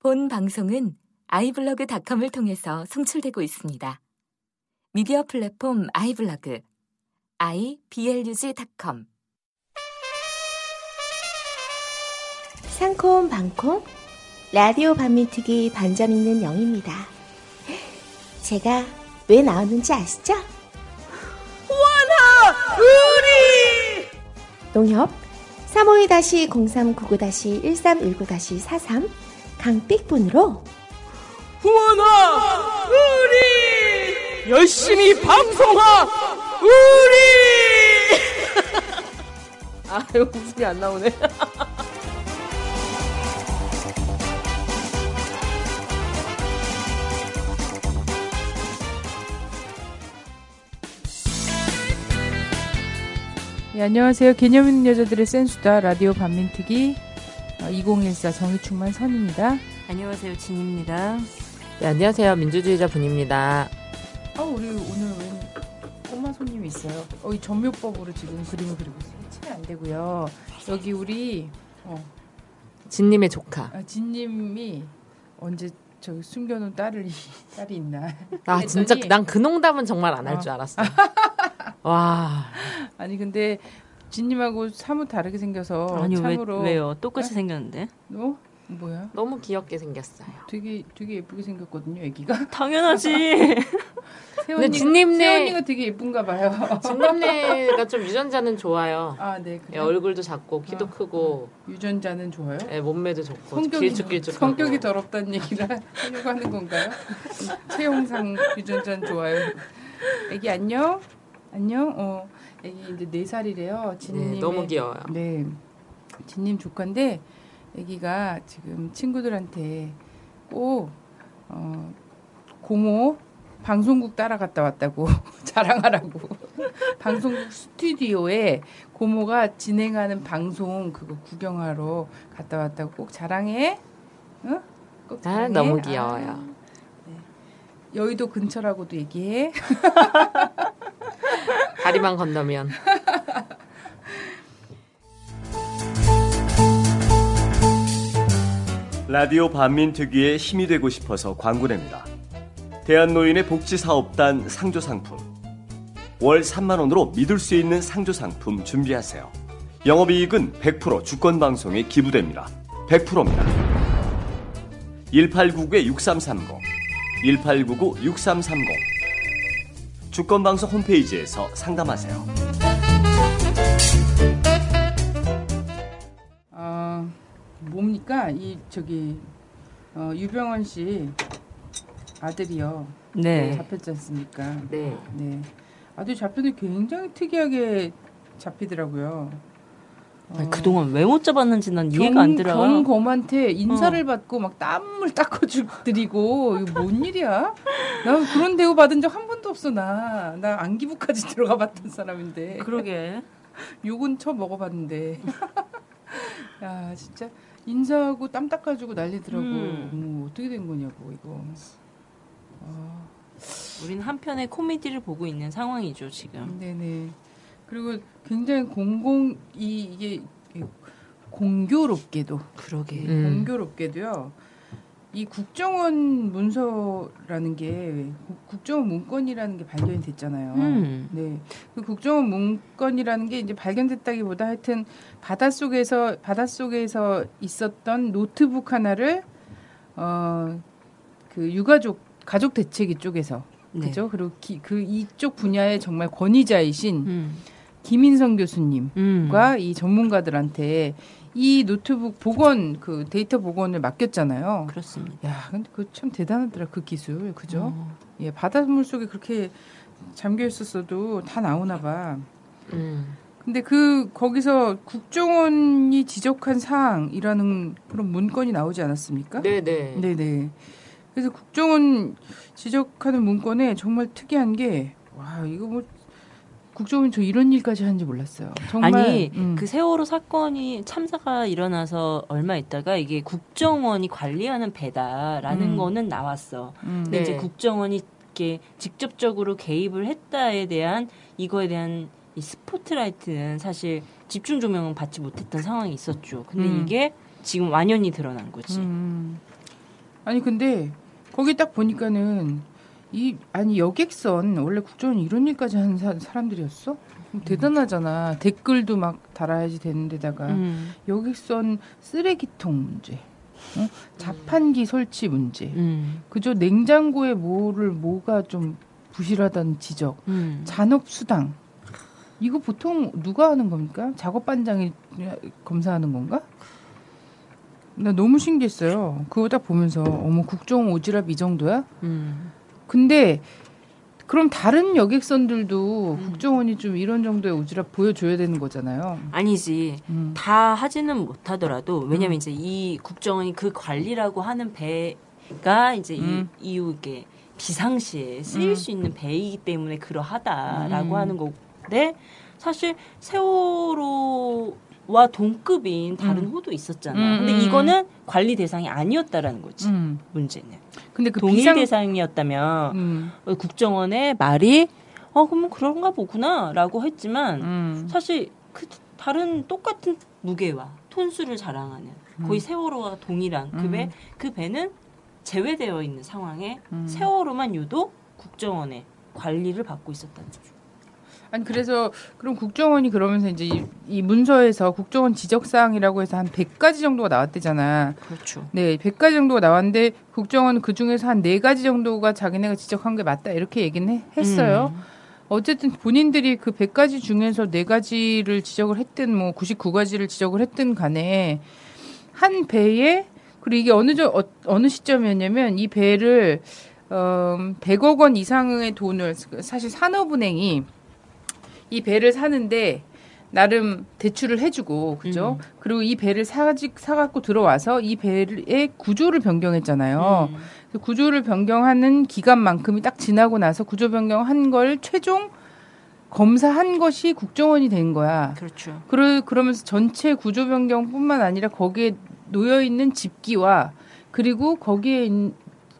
본 방송은 아이블로그닷컴을 통해서 송출되고 있습니다. 미디어 플랫폼 아이블로그 iblog.com 상콤 방콤 라디오 반민특위 반점 있는 영입니다. 제가 왜 나왔는지 아시죠? 원하 우리 농협 352-0399-1319-43 강삑분으로 원하 우리! 열심히 방송하 우리! 아 이거 웃음이 안 나오네. 네, 안녕하세요. 개념 있는 여자들의 센수다. 라디오 반민특위 2014 정의충만 선입니다. 안녕하세요, 진입니다. 네, 안녕하세요. 민주주의자 분입니다. 아, 우리 오늘 웬 꼬마 손님이 있어요. 어, 이 전묘법으로 지금 그림을 그리고 있어요. 치면 안 되고요. 여기 우리 어, 진님의 조카. 아, 진님이 언제 저기 숨겨놓은 딸을 딸이 있나? 아, 진짜 그랬더니- 난그 농담은 정말 안할 어. 줄 알았어. 와, 아니 근데 진님하고 사뭇 다르게 생겨서 아니 왜 참으로 왜 요? 똑같이 생겼는데? 어? 뭐야? 너무 귀엽게 생겼어요. 되게 되게 예쁘게 생겼거든요, 애기가. 당연하지. 세원이가, 진님네- 세원이가 되게 예쁜가 봐요. 진남매가 좀 유전자는 좋아요. 아, 네. 예? 얼굴도 작고 키도 아, 크고 유전자는 좋아요? 예, 몸매도 좋고 성격이 길쭉길쭉하고 성격이 더럽다는 얘기를 하려고 하는 건가요? 체형상 유전자는 좋아요. 애기 안녕? 안녕? 어, 애기 이제 네 살이래요. 진님 네, 너무 귀여워요. 네, 진님 조카인데 애기가 지금 친구들한테 꼭 어, 고모 방송국 따라갔다 왔다고 자랑하라고 방송국 스튜디오에 고모가 진행하는 방송 그거 구경하러 갔다 왔다고 꼭 자랑해. 응? 꼭 아, 자랑해. 너무 귀여워요. 아, 네. 여의도 근처라고도 얘기해. 다리만 건너면 라디오 반민특위의 힘이 되고 싶어서 광고냅니다. 대한노인의 복지사업단 상조 상품. 월 3만 원으로 믿을 수 있는 상조 상품 준비하세요. 영업이익은 100% 주권 방송에 기부됩니다. 100%입니다. 1899-6330, 1899-6330. 주권방송 홈페이지에서 상담하세요. 어, 뭡니까 이 저기 어, 유병원 씨 아들이요. 네. 잡혔지 않습니까? 네. 네. 아들 잡혔는데 굉장히 특이하게 잡히더라고요. 아니, 어, 그동안 왜 못 잡았는지 난 이해가 안 들어요. 경검한테 인사를 어. 받고 막 땀을 닦아주드리고 이거 뭔 일이야? 나 그런 대우 받은 적 한 번도 없어 나. 나 안기부까지 들어가 봤던 사람인데. 그러게. 욕은 처음 먹어봤는데. 야 진짜 인사하고 땀 닦아주고 난리더라고. 음. 어머, 어떻게 된 거냐고 이거. 아, 우린 한편의 코미디를 보고 있는 상황이죠 지금. 네네. 그리고 굉장히 공공 이 이게 공교롭게도 그러게. 음. 공교롭게도요. 이 국정원 문서라는 게 국- 국정원 문건이라는 게 발견이 됐잖아요. 음. 네. 그 국정원 문건이라는 게 이제 발견됐다기보다 하여튼 바닷속에서 바닷속에서 있었던 노트북 하나를 어 그 유가족 가족 대책위 쪽에서 네. 그죠? 그리고 기, 그 이쪽 분야의 정말 권위자이신 음. 김인성 교수님 음. 과이 전문가들한테 이 노트북 복원 그 데이터 복원을 맡겼잖아요. 그렇습니다. 야, 근데 그 참 대단하더라 그 기술, 그죠? 어. 예, 바닷물 속에 그렇게 잠겨 있었어도 다 나오나 봐. 음. 근데 그 거기서 국정원이 지적한 사항이라는 그런 문건이 나오지 않았습니까? 네네. 네네. 그래서 국정원 지적하는 문건에 정말 특이한 게 와 이거 뭐 국정원 저 이런 일까지 하는지 몰랐어요. 정말 아니 음. 그 세월호 사건이 참사가 일어나서 얼마 있다가 이게 국정원이 관리하는 배다라는 음. 거는 나왔어. 음. 근데 네. 이제 국정원이 이렇게 직접적으로 개입을 했다에 대한 이거에 대한 이 스포트라이트는 사실 집중 조명은 받지 못했던 상황이 있었죠. 근데 음. 이게 지금 완연히 드러난 거지. 음. 아니 근데 거기 딱 보니까는 이 아니 여객선 원래 국정원 이런 일까지 하는 사, 사람들이었어? 대단하잖아. 댓글도 막 달아야지 되는 데다가 음. 여객선 쓰레기통 문제, 어? 자판기 설치 문제, 음. 그저 냉장고에 뭐를 뭐가 좀 부실하다는 지적, 음. 잔업 수당. 이거 보통 누가 하는 겁니까? 작업 반장이 검사하는 건가? 나 너무 신기했어요. 그거 딱 보면서 어머 국정 오지랖 이 정도야? 음. 근데 그럼 다른 여객선들도 국정원이 좀 이런 정도의 오지랖 보여줘야 되는 거잖아요. 아니지. 음. 다 하지는 못하더라도 왜냐면 이제 이 국정원이 그 관리라고 하는 배가 이제 음. 이 이후 이게 비상시에 쓰일 음. 수 있는 배이기 때문에 그러하다라고 음. 하는 건데 사실 세월호 와 동급인 다른 음. 호도 있었잖아. 음, 근데 음. 이거는 관리 대상이 아니었다라는 거지. 음. 문제는 근데 그 동일 비상 대상이었다면 음. 어, 국정원의 말이 어 그러면 그런가 보구나라고 했지만 음. 사실 그 다른 똑같은 무게와 톤수를 자랑하는 거의 세월호와 동일한 그 배 그 배는 제외되어 있는 상황에 음. 세월호만 유독 국정원의 관리를 받고 있었다는 거죠. 아니 그래서 그럼 국정원이 그러면서 이제 이, 이 문서에서 국정원 지적 사항이라고 해서 한 100가지 정도가 나왔대잖아. 그렇죠. 네, 100가지 정도가 나왔는데 국정원은 그 중에서 한 4가지 정도가 자기네가 지적한 게 맞다 이렇게 얘기는 해- 했어요. 음. 어쨌든 본인들이 그 100가지 중에서 4가지를 지적을 했든 뭐 99가지를 지적을 했든 간에 한 배에 그리고 이게 어느 저 어, 어느 시점이었냐면 이 배를 어, 100억 원 이상의 돈을 사실 산업은행이 이 배를 사는데 나름 대출을 해주고 그죠? 그리고 이 배를 사지 사갖고 들어와서 이 배의 구조를 변경했잖아요. 음. 그 구조를 변경하는 기간만큼이 딱 지나고 나서 구조 변경한 걸 최종 검사한 것이 국정원이 된 거야. 그렇죠. 그러, 그러면서 전체 구조 변경뿐만 아니라 거기에 놓여 있는 집기와 그리고 거기에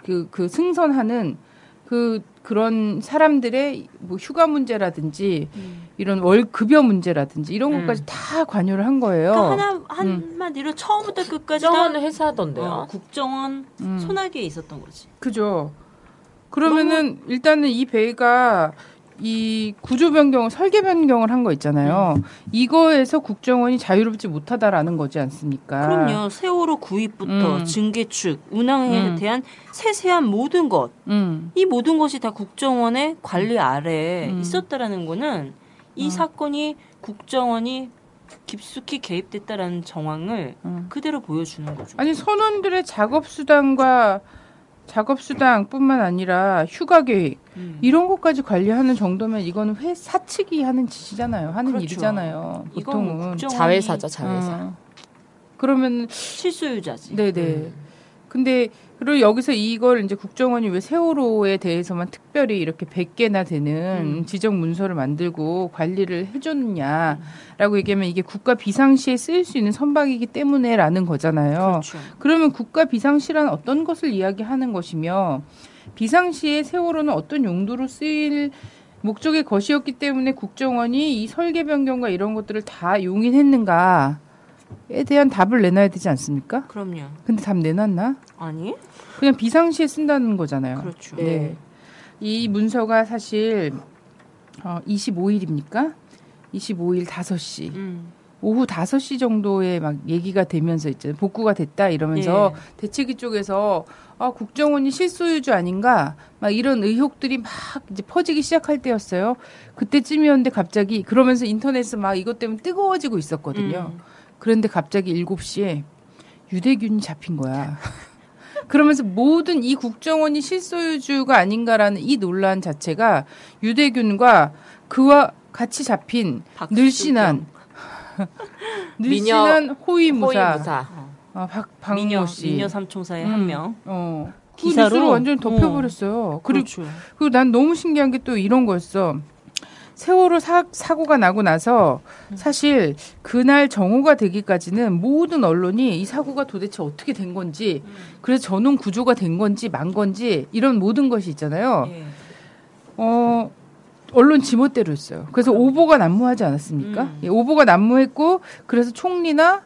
그, 그 승선하는 그 그런 사람들의 뭐 휴가 문제라든지 이런 월 급여 문제라든지 이런 음. 것까지 다 관여를 한 거예요. 그러니까 하나 한마디로 처음부터 끝까지 다 국정원 회사던데요. 어, 국정원 음. 손아귀에 있었던 거지. 그죠. 그러면은 일단은 이 배가 이 구조 변경을 설계 변경을 한 거 있잖아요. 이거에서 국정원이 자유롭지 못하다라는 거지 않습니까? 그럼요. 세월호 구입부터 음. 증개축, 운항에 음. 대한 세세한 모든 것, 음. 이 모든 것이 다 국정원의 관리 아래에 음. 있었다라는 거는 이 음. 사건이 국정원이 깊숙이 개입됐다라는 정황을 음. 그대로 보여주는 거죠. 아니 선원들의 작업 수당과 작업 수당뿐만 아니라 휴가 계획 음. 이런 것까지 관리하는 정도면 이거는 회 사측이 하는 짓이잖아요. 하는 그렇죠. 일이잖아요. 이건 보통은. 자회사죠, 자회사. 어. 그러면 실소유자지. 네네. 음. 근데 그리고 여기서 이걸 이제 국정원이 왜 세월호에 대해서만 특별히 이렇게 100개나 되는 음. 지적 문서를 만들고 관리를 해줬느냐라고 얘기하면 이게 국가 비상시에 쓰일 수 있는 선박이기 때문에라는 거잖아요. 그렇죠. 그러면 국가 비상시란 어떤 것을 이야기하는 것이며 비상시에 세월호는 어떤 용도로 쓰일 목적의 것이었기 때문에 국정원이 이 설계 변경과 이런 것들을 다 용인했는가 에 대한 답을 내놔야 되지 않습니까? 그럼요. 근데 답 내놨나? 아니? 그냥 비상시에 쓴다는 거잖아요. 그렇죠. 네. 이 문서가 사실 어, 25일입니까? 25일 5시. 음. 오후 5시 정도에 막 얘기가 되면서 이제 복구가 됐다 이러면서 예. 대책위 쪽에서 아, 국정원이 실소유주 아닌가 막 이런 의혹들이 막 이제 퍼지기 시작할 때였어요. 그때쯤이었는데 갑자기 그러면서 인터넷에 막 이것 때문에 뜨거워지고 있었거든요. 음. 그런데 갑자기 7시에 유대균이 잡힌 거야. 그러면서 모든 이 국정원이 실소유주가 아닌가라는 이 논란 자체가 유대균과 그와 같이 잡힌. 늘씬한 늘씬한 호위무사, 호위무사. 아, 박 미녀, 박모 씨. 미녀 삼총사의 음. 한 명. 어. 그 기사로? 뉴스를 완전 히 덮여버렸어요. 그리고 그렇죠. 그리고 난 너무 신기한 게 또 이런 거였어. 세월호 사, 사고가 나고 나서 사실 그날 정오가 되기까지는 모든 언론이 이 사고가 도대체 어떻게 된 건지 그래서 전원 구조가 된 건지 만 건지 이런 모든 것이 있잖아요. 예. 어 언론 지멋대로 했어요. 그래서 오보가 난무하지 않았습니까? 음. 예, 오보가 난무했고 그래서 총리나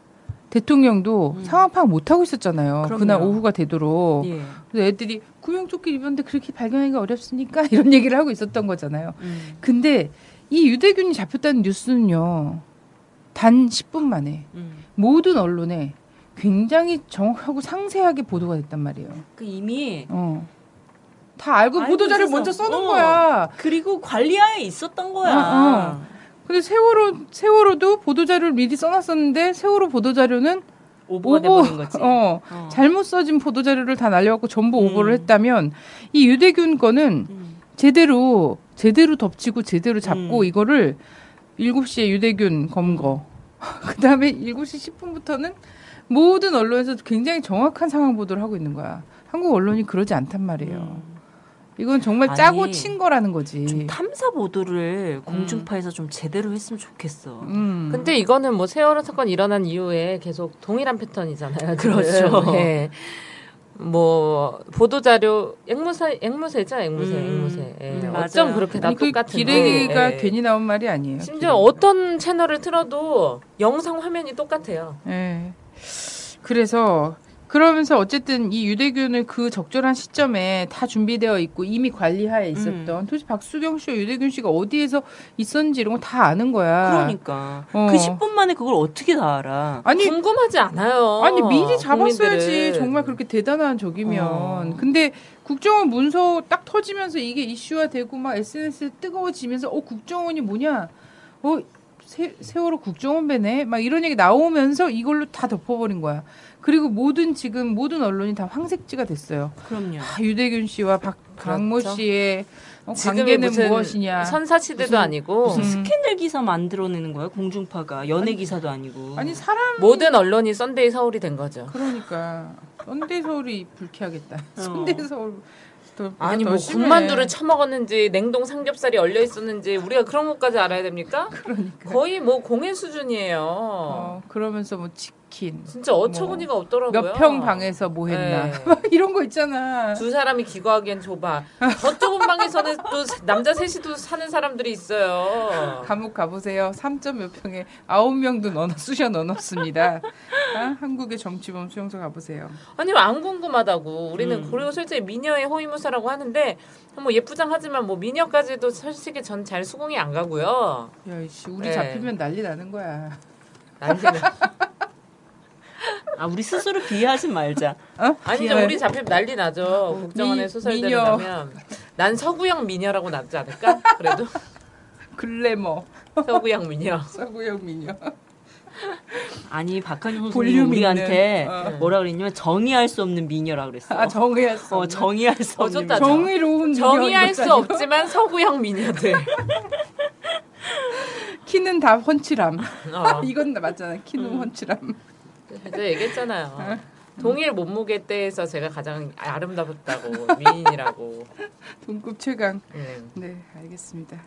대통령도 음. 상황 파악 못 하고 있었잖아요. 그럼요. 그날 오후가 되도록. 예. 그래서 애들이 구명조끼 입었는데 그렇게 발견하기가 어렵습니까? 이런 얘기를 하고 있었던 거잖아요. 음. 근데 이 유대균이 잡혔다는 뉴스는요. 단 10분 만에 음. 모든 언론에 굉장히 정확하고 상세하게 보도가 됐단 말이에요. 그 이미 어. 다 알고 알고 보도자를. 먼저 써놓은 어. 거야. 그리고 관리하에 있었던 거야. 어, 어. 근데 세월호 세월호도 보도자료를 미리 써놨었는데 세월호 보도자료는 거지. 어, 어. 잘못 써진 보도자료를 다 날려갖고 전부 음. 오버를 했다면 이 유대균 거는 음. 제대로 제대로 덮치고 제대로 잡고 음. 이거를 7시에 유대균 검거 그다음에 7시 10분부터는 모든 언론에서 굉장히 정확한 상황 보도를 하고 있는 거야. 한국 언론이 그러지 않단 말이에요. 음. 이건 정말 아니, 짜고 친 거라는 거지. 좀 탐사 보도를 공중파에서 좀 제대로 했으면 좋겠어. 음. 근데 이거는 뭐 세월호 사건 일어난 이후에 계속 동일한 패턴이잖아요. 그렇죠. 예. 뭐 보도 자료 앵무새 앵무새죠 앵무새 음, 앵무새. 예. 음, 어쩜 맞아요. 그렇게 다 아니, 그. 기레기가 예. 괜히 나온 말이 아니에요. 심지어 어떤 채널을 틀어도 영상 화면이 똑같아요. 예. 그래서 그러면서 어쨌든 이 유대균을 그 적절한 시점에 다 준비되어 있고 이미 관리하에 있었던 음. 도대체 박수경 씨와 유대균 씨가 어디에서 있었는지 이런 거 다 아는 거야. 그러니까 어. 그 10분 만에 그걸 어떻게 다 알아? 아니 궁금하지 않아요. 아니 미리 잡았어야지 국민들은. 정말 그렇게 대단한 적이면 어. 근데 국정원 문서 딱 터지면서 이게 이슈화 되고 막 SNS에 뜨거워지면서 어 국정원이 뭐냐 어 세, 세월호 국정원 배네 막 이런 얘기 나오면서 이걸로 다 덮어버린 거야 그리고 모든 지금 모든 언론이 다 황색지가 됐어요 그럼요. 아, 유대균 씨와 박 강모 그렇죠. 씨의 어, 관계는 무엇이냐 선사시대도 무슨- 아니고 무슨 음. 스캔들 기사 만들어내는 거야 공중파가 연예 기사도 아니고. 아니 사람 모든 언론이 썬데이 서울이 된 거죠. 그러니까 썬데이 서울이 불쾌하겠다 어. 썬데이 서울 더, 아니 더뭐 심해. 군만두를 처먹었는지 냉동 삼겹살이 얼려 있었는지 우리가 그런 것까지 알아야 됩니까? 그러니까 거의 뭐 공연 수준이에요. 어, 그러면서 뭐 치킨 진짜 어처구니가 없더라고요. 몇 평 방에서 뭐 했나 네. 막 이런 거 있잖아. 두 사람이 기거하기엔 좁아. 저 좁은 방에서는 또 남자 셋이도 사는 사람들이 있어요. 감옥 가보세요. 3점 몇 평에 9명도 넣어 쑤셔 넣어놓습니다. 아, 한국의 정치범 수용소 가보세요. 아니 안 궁금하다고. 우리는 음. 그리고 솔직히 미녀의 호위무사라고 하는데 뭐 예쁘장하지만 뭐 미녀까지도 솔직히 전 잘 수긍이 안 가고요. 야, 이씨, 우리 네. 잡히면 난리 나는 거야. 난리는. 아 우리 스스로 비하하지 말자. 어? 아니죠 네. 우리 잡히면 난리 나죠. 국정원의 미- 소설대로 미녀. 나면 난 서구형 미녀라고 낫지 않을까? 그래도 글래머, 서구형 미녀. 서구형 미녀. 아니 박한용 볼륨 선생님 우리한테 어. 뭐라 그랬냐면 정의할 수 없는 미녀라 그랬어. 아, 정의할 수어 없는. 정의할 수 어, 없는. 정의로운 정의할 수 없지만 서구형 미녀들. 키는 다 훤칠함. 어. 이건 맞잖아. 키는 훤칠함. 제가 얘기했잖아요. 동일 몸무게 때에서 제가 가장 아름답다고 미인이라고. 동급 최강. 음. 네, 알겠습니다.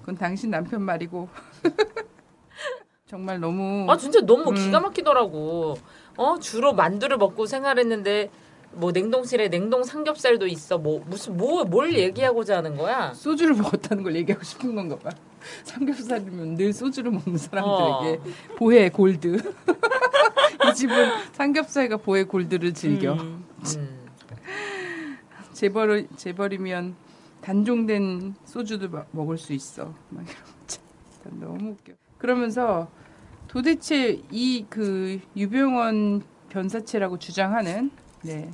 그건 당신 남편 말이고. 정말 너무 아 진짜 너무 음. 기가 막히더라고. 어 주로 만두를 먹고 생활했는데 뭐 냉동실에 냉동 삼겹살도 있어. 뭐 무슨 뭐 뭘 얘기하고자 하는 거야? 소주를 먹었다는 걸 얘기하고 싶은 건가 봐. 삼겹살이면 늘 소주를 먹는 사람들에게 보혜 골드. 이 집은 삼겹살과 보혜 골드를 즐겨. 음. 음. 재벌 재벌이면 단종된 소주도 마- 먹을 수 있어. 막 이런 너무 웃겨. 그러면서 도대체 이 그 유병원 변사체라고 주장하는 네.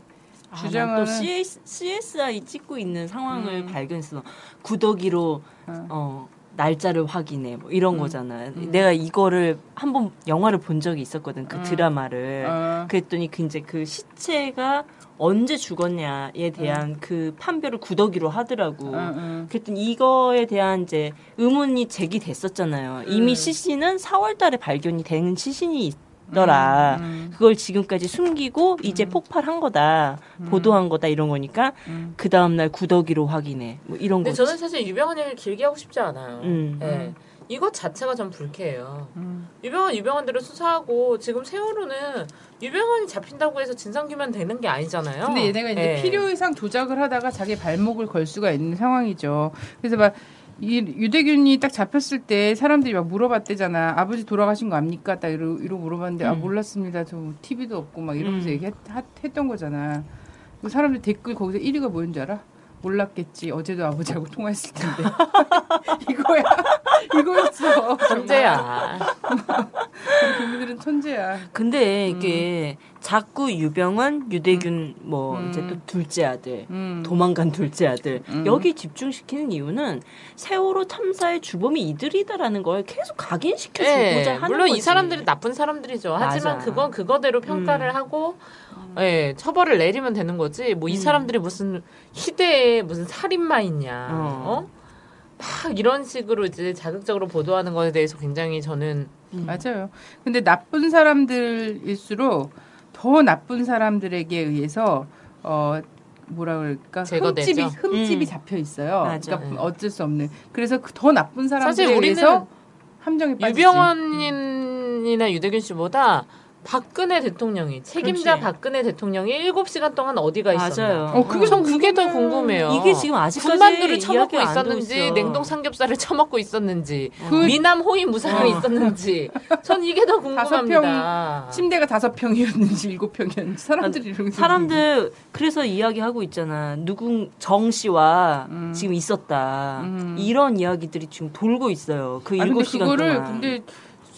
아, 주장하는- CS, CSI 찍고 있는 상황을 음. 발견했어. 구더기로 어. 어, 날짜를 확인해 뭐 이런 음. 거잖아. 내가 이거를 한번 영화를 본 적이 있었거든. 그 음. 드라마를. 어, 그랬더니 그 이제 그 시체가 언제 죽었냐에 대한 그 판별을 구더기로 하더라고. 어, 어. 그랬더니 이거에 대한 이제 의문이 제기됐었잖아요. 이미 음. 시신은 4월달에 발견이 된 시신이 있더라. 음, 그걸 지금까지 숨기고 이제 폭발한 거다, 보도한 거다 이런 거니까 음. 그 다음 날 구더기로 확인해. 뭐 이런 근데 거지. 저는 사실 유병헌 얘기를 길게 하고 싶지 않아요. 음. 예. 이것 자체가 전 불쾌해요. 음. 유병헌 유병헌대로 수사하고 지금 세월호는 유병헌이 잡힌다고 해서 진상 규명 되는 게 아니잖아요. 근데 얘네가 이제 예. 필요 이상 조작을 하다가 자기 발목을 걸 수가 있는 상황이죠. 그래서 막 이 유대균이 딱 잡혔을 때 사람들이 막 물어봤대잖아. 아버지 돌아가신 거 압니까? 딱 이러, 이러 물어봤는데 아 음. 몰랐습니다. 저 TV도 없고 막 이러면서 음. 얘기했던 거잖아. 그 사람들 댓글 거기서 1위가 뭐였는 줄 알아? 몰랐겠지. 어제도 아버지하고 통화했을 텐데. 이거야. 이거였어. 천재야. 우리 국민들은 천재야. 근데 이게 자꾸 유병원, 유대균 뭐 음. 이제 또 둘째 아들 음. 도망간 둘째 아들 음. 여기 집중시키는 이유는 세월호 참사의 주범이 이들이다라는 걸 계속 각인시켜 주고자 예, 하는 물론 거지. 이 사람들이 나쁜 사람들이죠. 하지만 맞아. 그건 그거대로 평가를 하고 예, 처벌을 내리면 되는 거지. 뭐 이 사람들이 무슨 희대에 무슨 살인마 있냐. 어. 어? 막 이런 식으로 이제 자극적으로 보도하는 것에 대해서 굉장히 저는 맞아요. 근데 나쁜 사람들일수록 더 나쁜 사람들에게 의해서 어 뭐라 그럴까 제거되죠. 흠집이 흠집이 음. 잡혀 있어요. 맞아. 그러니까 어쩔 수 없는. 그래서 그 더 나쁜 사람들에 우리는 의해서 함정에 빠지지. 유병원이나 유대균 씨보다 박근혜 대통령이 책임자 그렇지. 박근혜 대통령이 7시간 동안 어디가 있었나. 맞아요. 어 그게 전 그게 더 궁금해요. 이게 지금 아직까지 군만두를 처먹고 있었는지 있어. 냉동 삼겹살을 처먹고 있었는지 그 미남 호위 무사히 어. 있었는지 전 이게 더 궁금합니다. 침대가 다섯 평이었는지 일곱 평이었는지 사람들이 이러고 사람들 그래서 이야기하고 있잖아. 누군 정 씨와 음. 지금 있었다. 음. 이런 이야기들이 지금 돌고 있어요. 그 아, 일곱 시간 그거를 동안. 근데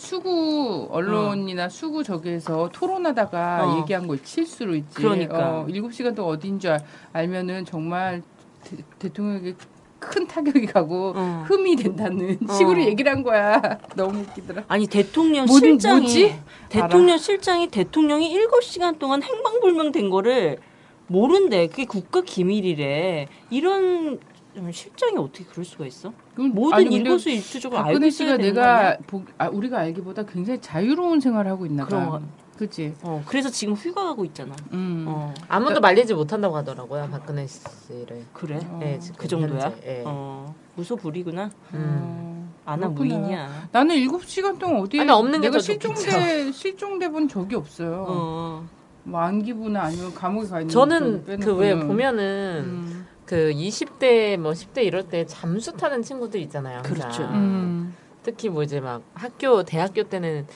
수구 언론이나 수구 저기에서 토론하다가 어. 얘기한 걸 실수로 있지. 그러니까. 어, 7시간 동안 어딘 줄 알, 알면은 정말 대, 통령에게 큰 타격이 가고 어. 흠이 된다는 어. 식으로 얘기를 한 거야. 너무 웃기더라. 아니 대통령 뭐든 실장이 뭐지? 대통령 실장이 대통령이 7시간 동안 행방불명 된 거를 모른대. 그게 국가 기밀이래. 이런 실장이 어떻게 그럴 수가 있어? 그럼 모든 근데 일거수일투족을 알고 박근혜 있어야 씨가 되는? 내가 보, 아, 우리가 알기보다 굉장히 자유로운 생활을 하고 있나 봐. 거. 그치? 어, 그래서 지금 휴가 가고 있잖아. 음. 어, 아무도 말리지 못한다고 하더라고요 박근혜 씨를. 그래? 어. 네, 지금 그 정도야? 현재, 예. 어, 무소 불이구나. 음. 어, 아나. 무인이야. 나는 7시간 동안 어디 아니, 없는 게 내가 더 실종돼 실종돼 본 적이 없어요. 어. 뭐 안기부나 아니면 감옥에 가 있는 저는 걸그 왜. 보면은 음. 그 20대 뭐 10대 이럴 때 잠수 타는 친구들 있잖아요. 항상. 그렇죠. 음. 특히 뭐 이제 막 학교 대학교 때는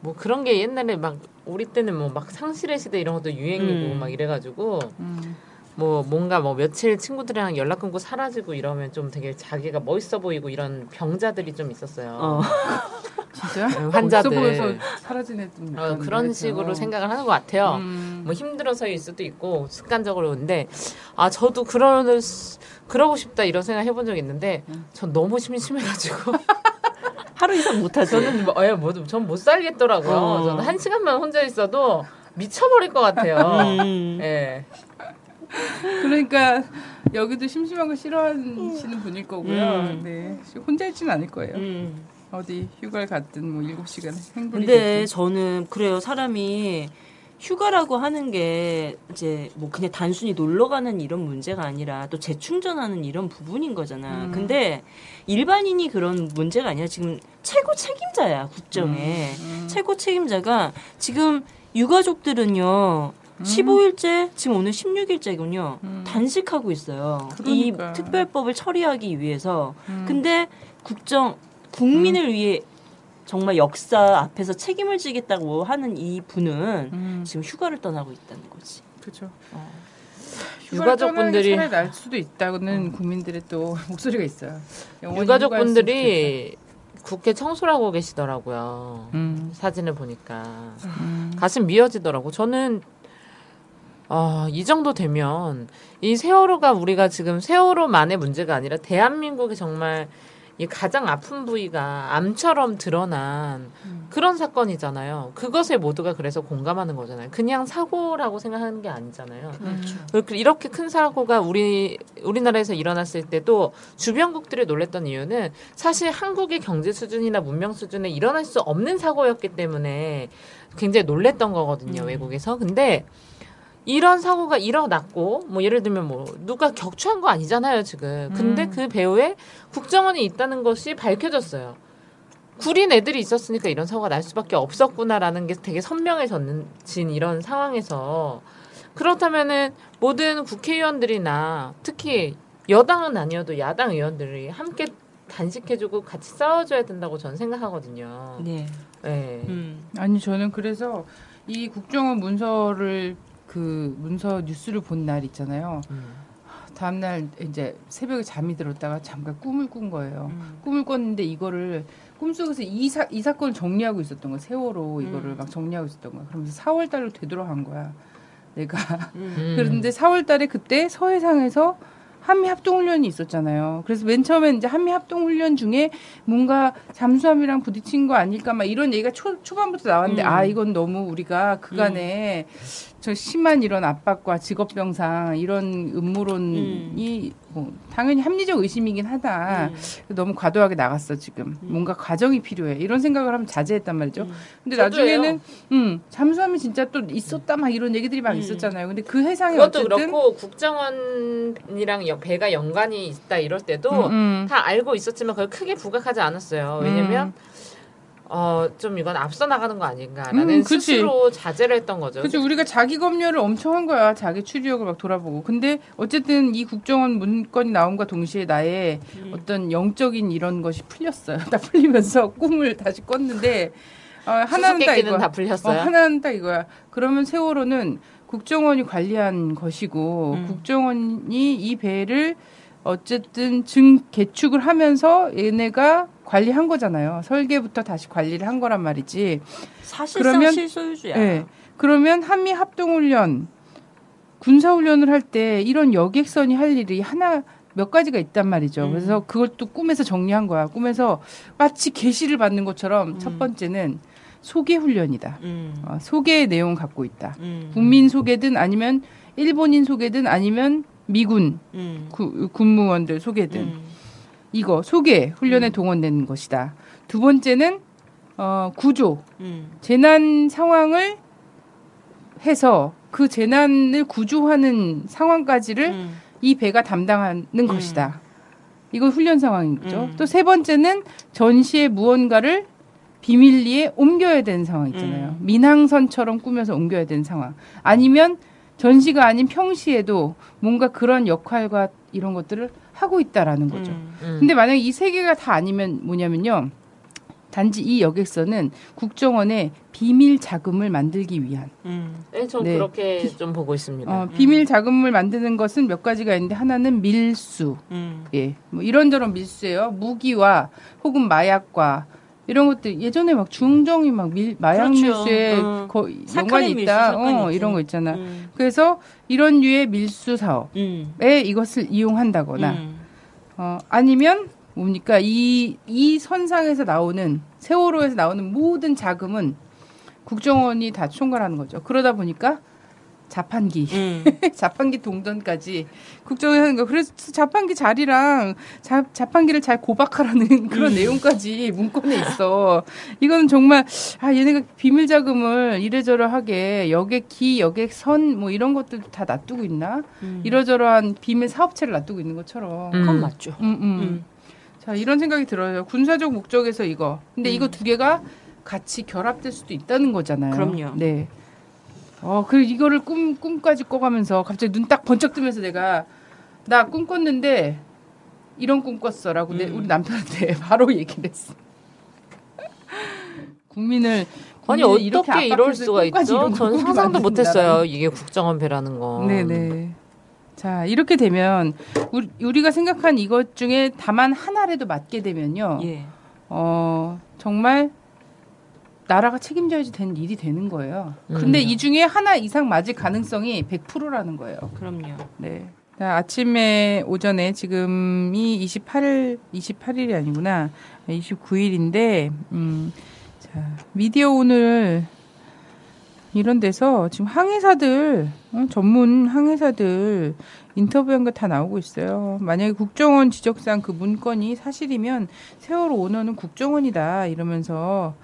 뭐 그런 게 옛날에 막 우리 때는 뭐 막 상실의 시대 이런 것도 유행이고 음. 막 이래가지고 음. 뭐 뭔가 뭐 며칠 친구들이랑 연락 끊고 사라지고 이러면 좀 되게 자기가 멋있어 보이고 이런 병자들이 좀 있었어요. 어. 진짜 음, 환자들. 애들 어, 그런 식으로 생각을 하는 것 같아요. 음. 뭐 힘들어서일 수도 있고 습관적으로 근데 아 저도 그러 그러고 싶다 이런 생각 해본 적 있는데 전 너무 심심해가지고 하루 이상 못하지. 저는 뭐, 예, 뭐, 전못 살겠더라고요. 어. 저는 한 시간만 혼자 있어도 미쳐버릴 것 같아요. 음. 예. 그러니까 여기도 심심한 거 싫어하시는 분일 거고요. 음. 네 혼자 있지는 않을 거예요. 음. 어디 휴가를 갔든 뭐 7시간 행군이 근데 됐든. 저는 그래요. 사람이 휴가라고 하는 게 이제 뭐 그냥 단순히 놀러 가는 이런 문제가 아니라 또 재충전하는 이런 부분인 거잖아. 음. 근데 일반인이 그런 문제가 아니라 지금 최고 책임자야, 국정에. 음. 최고 책임자가 지금 유가족들은요. 음. 15일째, 지금 오늘 16일째군요. 음. 단식하고 있어요. 그러니까. 이 특별법을 처리하기 위해서. 음. 근데 국정 국민을 위해 정말 역사 앞에서 책임을 지겠다고 하는 이 분은 음. 지금 휴가를 떠나고 있다는 거지. 그렇죠. 어. 유가족분들이- 날 수도 있다는 국민들의 또 목소리가 있어요. 유가족분들이 국회 청소를 하고 계시더라고요. 음. 사진을 보니까. 음. 가슴 미어지더라고. 저는 아, 이 정도 되면 이 세월호가 우리가 지금 세월호만의 문제가 아니라 대한민국이 정말 이 가장 아픈 부위가 암처럼 드러난 그런 사건이잖아요. 그것에 모두가 그래서 공감하는 거잖아요. 그냥 사고라고 생각하는 게 아니잖아요. 그렇죠. 그렇게 이렇게 큰 사고가 우리 우리나라에서 일어났을 때도 주변국들이 놀랬던 이유는 사실 한국의 경제 수준이나 문명 수준에 일어날 수 없는 사고였기 때문에 굉장히 놀랬던 거거든요 음. 외국에서. 근데 이런 사고가 일어났고 뭐 예를 들면 뭐 누가 격추한 거 아니잖아요 지금. 근데 음. 그 배후에 국정원이 있다는 것이 밝혀졌어요. 구린 애들이 있었으니까 이런 사고가 날 수밖에 없었구나라는 게 되게 선명해진 이런 상황에서 그렇다면은 모든 국회의원들이나 특히 여당은 아니어도 야당 의원들이 함께 단식해주고 같이 싸워줘야 된다고 저는 생각하거든요. 네. 네. 음. 아니 저는 그래서 이 국정원 문서를 그 문서 뉴스를 본 날 있잖아요. 음. 다음 날 이제 새벽에 잠이 들었다가 잠깐 꿈을 꾼 거예요. 음. 꿈을 꿨는데 이거를 꿈속에서 이, 사, 이 사건을 정리하고 있었던 거야. 세월호 이거를 음. 막 정리하고 있었던 거야. 그러면서 4월 달로 되돌아간 거야. 내가. 음. 음. 그런데 4월 달에 그때 서해상에서 한미 합동 훈련이 있었잖아요. 그래서 맨 처음에 이제 한미 합동 훈련 중에 뭔가 잠수함이랑 부딪힌 거 아닐까 막 이런 얘기가 초, 초반부터 나왔는데 음. 아 이건 너무 우리가 그간에 저 심한 이런 압박과 직업병상 이런 음모론이 뭐 당연히 합리적 의심이긴 하다. 음. 너무 과도하게 나갔어 지금. 뭔가 과정이 필요해. 이런 생각을 하면 자제했단 말이죠. 음. 근데. 나중에는 음 잠수함이 진짜 또 있었다 막 이런 얘기들이 막 음. 있었잖아요. 근데 그 해상이 그것도 그렇고 국정원이랑 여- 배가 연관이 있다 이럴 때도 음, 음. 다 알고 있었지만 그걸 크게 부각하지 않았어요. 왜냐면 어 좀 이건 앞서 나가는 거 아닌가라는 음. 스스로 자제를 했던 거죠. 그치 우리가 자기 검열을 엄청 한 거야 자기 추리력을 막 돌아보고 근데 어쨌든 이 국정원 문건이 나온과 동시에 나의 음. 어떤 영적인 이런 것이 풀렸어요 다 풀리면서 꿈을 다시 꿨는데 어, 하나는 딱 이거야 다 어, 풀렸어요. 하나는 딱 이거야 그러면 세월호는 국정원이 관리한 것이고 음. 국정원이 이 배를 어쨌든 증 개축을 하면서 얘네가 관리한 거잖아요 설계부터 다시 관리를 한 거란 말이지 사실상 그러면- 실소유주야. 네. 그러면 한미 합동훈련, 군사훈련을 할 때 이런 여객선이 할 일이 하나 몇 가지가 있단 말이죠. 음. 그래서 그걸 또 꿈에서 정리한 거야. 꿈에서 마치 계시를 받는 것처럼 음. 첫 번째는 소개 훈련이다. 음. 어, 소개의 내용을 갖고 있다. 음. 국민 소개든 아니면 일본인 소개든 아니면 미군 음. 구- 군무원들 소개든 음. 이거 소개 훈련에 음. 동원되는 것이다. 두 번째는 어, 구조 음. 재난 상황을 해서 그 재난을 구조하는 상황까지를 음. 이 배가 담당하는 것이다. 이건 훈련 상황인 거죠. 음. 또세 번째는 전시의 무언가를 비밀리에 옮겨야 되는 상황 있잖아요. 음. 민항선처럼 꾸며서 옮겨야 되는 상황. 아니면 전시가 아닌 평시에도 뭔가 그런 역할과 이런 것들을 하고 있다라는 거죠. 음. 음. 근데 만약에 이 세 개가 다 아니면 뭐냐면요. 단지 이 여객선은 국정원의 비밀 자금을 만들기 위한 음. 네, 전 네. 그렇게 좀 보고 있습니다. 어, 비밀 자금을 만드는 것은 몇 가지가 있는데 하나는 밀수, 음. 예, 뭐 이런저런 밀수예요. 무기와 혹은 마약과 이런 것들 예전에 막 중정이 막 밀, 마약 그렇죠. 밀수에 어. 거, 사카린 연관이 밀수 있다. 사건이 어, 있지. 이런 거 있잖아. 음. 그래서 이런 류의 밀수 사업에 음. 이것을 이용한다거나 음. 어, 아니면 뭡니까 이, 이 선상에서 나오는 세월호에서 나오는 모든 자금은 국정원이 다 총괄하는 거죠. 그러다 보니까 자판기, 음. 자판기 동전까지 국정원이 하는 거. 그래서 자판기 자리랑 자, 자판기를 잘 고박하라는 그런 음. 내용까지 문건에 있어. 이거는 정말 아 얘네가 비밀 자금을 이래저래하게 여객 기, 여객 선 뭐 이런 것들 다 놔두고 있나? 음. 이러저러한 비밀 사업체를 놔두고 있는 것처럼. 음. 그건 맞죠. 음, 음. 음. 자, 이런 생각이 들어요. 군사적 목적에서 이거. 근데 음. 이거 두 개가 같이 결합될 수도 있다는 거잖아요. 그럼요. 네. 어, 그리고 이거를 꿈, 꿈까지 꿔가면서 갑자기 눈 딱 번쩍 뜨면서 내가 나 꿈 꿨는데 이런 꿈 꿨어라고 내, 음. 우리 남편한테 바로 얘기를 했어. 국민을 아니 어떻게 이럴 수가 있죠? 꿈을 상상도 못했어요. 이게 국정원 배라는 거. 네네. 자, 이렇게 되면 우리, 우리가 생각한 이것 중에 다만 하나라도 맞게 되면요. 예. 어, 정말 나라가 책임져야지 되는 일이 되는 거예요. 근데 음. 이 중에 하나 이상 맞을 가능성이 100%라는 거예요. 그럼요. 네. 자, 아침에 오전에 지금이 28일 28일이 아니구나. 29일인데 음. 자, 미디어 오늘 이런 데서 지금 항해사들 어, 전문 항해사들 인터뷰한 거 다 나오고 있어요. 만약에 국정원 지적상 그 문건이 사실이면 세월호 오너는 국정원이다 이러면서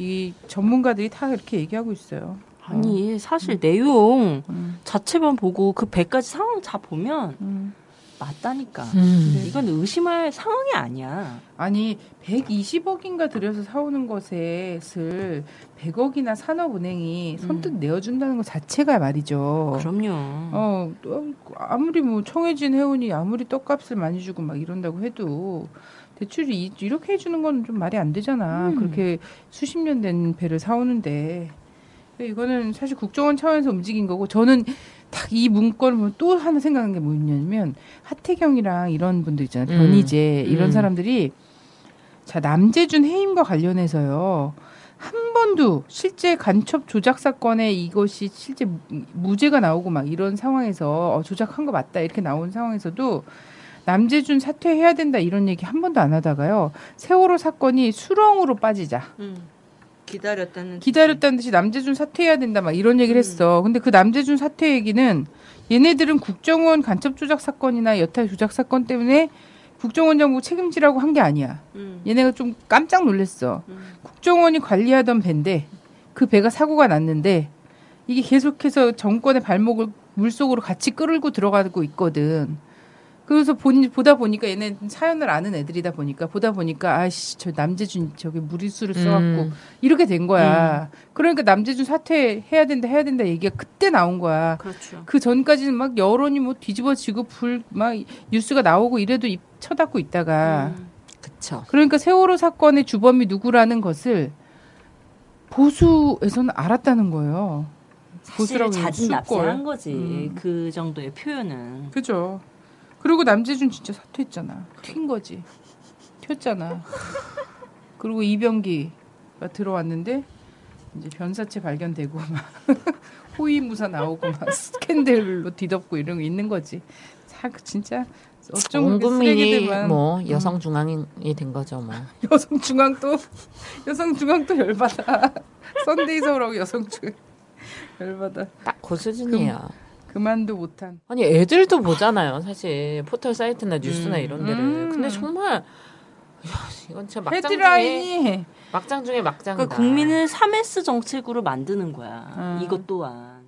이 전문가들이 다 이렇게 얘기하고 있어요. 아니 사실 내용 음. 자체만 보고 그 배까지 상황 다 보면 음. 맞다니까. 음. 이건 의심할 상황이 아니야. 아니 120억인가 들여서 사오는 것을 100억이나 산업은행이 선뜻 내어준다는 것 자체가 말이죠. 그럼요. 어, 또 아무리 뭐 청해진 회원이 아무리 떡값을 많이 주고 막 이런다고 해도 대출이 이- 이렇게 해주는 건 좀 말이 안 되잖아. 음. 그렇게 수십 년 된 배를 사오는데 이거는 사실 국정원 차원에서 움직인 거고 저는 딱 이 문건을 보면 또 하나 생각한 게 뭐냐면 하태경이랑 이런 분들 있잖아요. 음. 변희재 이런 음. 사람들이 자 남재준 해임과 관련해서요. 한 번도 실제 간첩 조작 사건에 이것이 실제 무- 무죄가 나오고 막 이런 상황에서 어, 조작한 거 맞다 이렇게 나온 상황에서도 남재준 사퇴해야 된다 이런 얘기 한 번도 안 하다가요 세월호 사건이 수렁으로 빠지자 음. 기다렸다는 기다렸다는 듯이 남재준 사퇴해야 된다 막 이런 얘기를 했어 근데 그 남재준 사퇴 얘기는 얘네들은 국정원 간첩 조작 사건이나 여타 조작 사건 때문에 국정원 정부 책임지라고 한 게 아니야 음. 얘네가 좀 깜짝 놀랐어. 음. 국정원이 관리하던 배인데 그 배가 사고가 났는데 이게 계속해서 정권의 발목을 물속으로 같이 끌고 들어가고 있거든. 그래서 본, 보다 보니까 얘네 사연을 아는 애들이다 보니까 보다 보니까 아씨 저 남재준 저기 무리수를 써갖고 음. 이렇게 된 거야. 그러니까 남재준 사퇴해야 된다 해야 된다 얘기가 그때 나온 거야. 그렇죠. 그 전까지는 막 여론이 뭐 뒤집어지고 불 막 뉴스가 나오고 이래도 입 쳐닫고 있다가 음. 그쵸. 그러니까 세월호 사건의 주범이 누구라는 것을 보수에서는 알았다는 거예요. 사실 보수라고 자진 납세한 쓸걸. 거지. 음. 그 정도의 표현은. 그죠. 그리고 남재준 진짜 사퇴했잖아. 튄 거지. 튀었잖아. 그리고 이병기가 들어왔는데 이제 변사체 발견되고 막 호위무사 나오고 막 스캔들로 뒤덮고 이런 거 있는 거지. 자, 진짜 어쩜 온 그렇게 국민이 쓰레기들만 뭐 여성 중앙이 된 거죠 뭐. 여성 중앙 또 여성 중앙 또 열받아. 썬데이 서울하고 여성 중앙 열받아. 딱 그 수준이에요. 그만도 못한. 아니 애들도 보잖아요. 사실 포털 사이트나 뉴스나 음. 이런 데를. 음. 근데 정말 야, 이건 진짜 막장 중에 헤드라인이 막장 중에 막장이다. 그러니까 국민을 3S 정책으로 만드는 거야. 음. 이것 또한.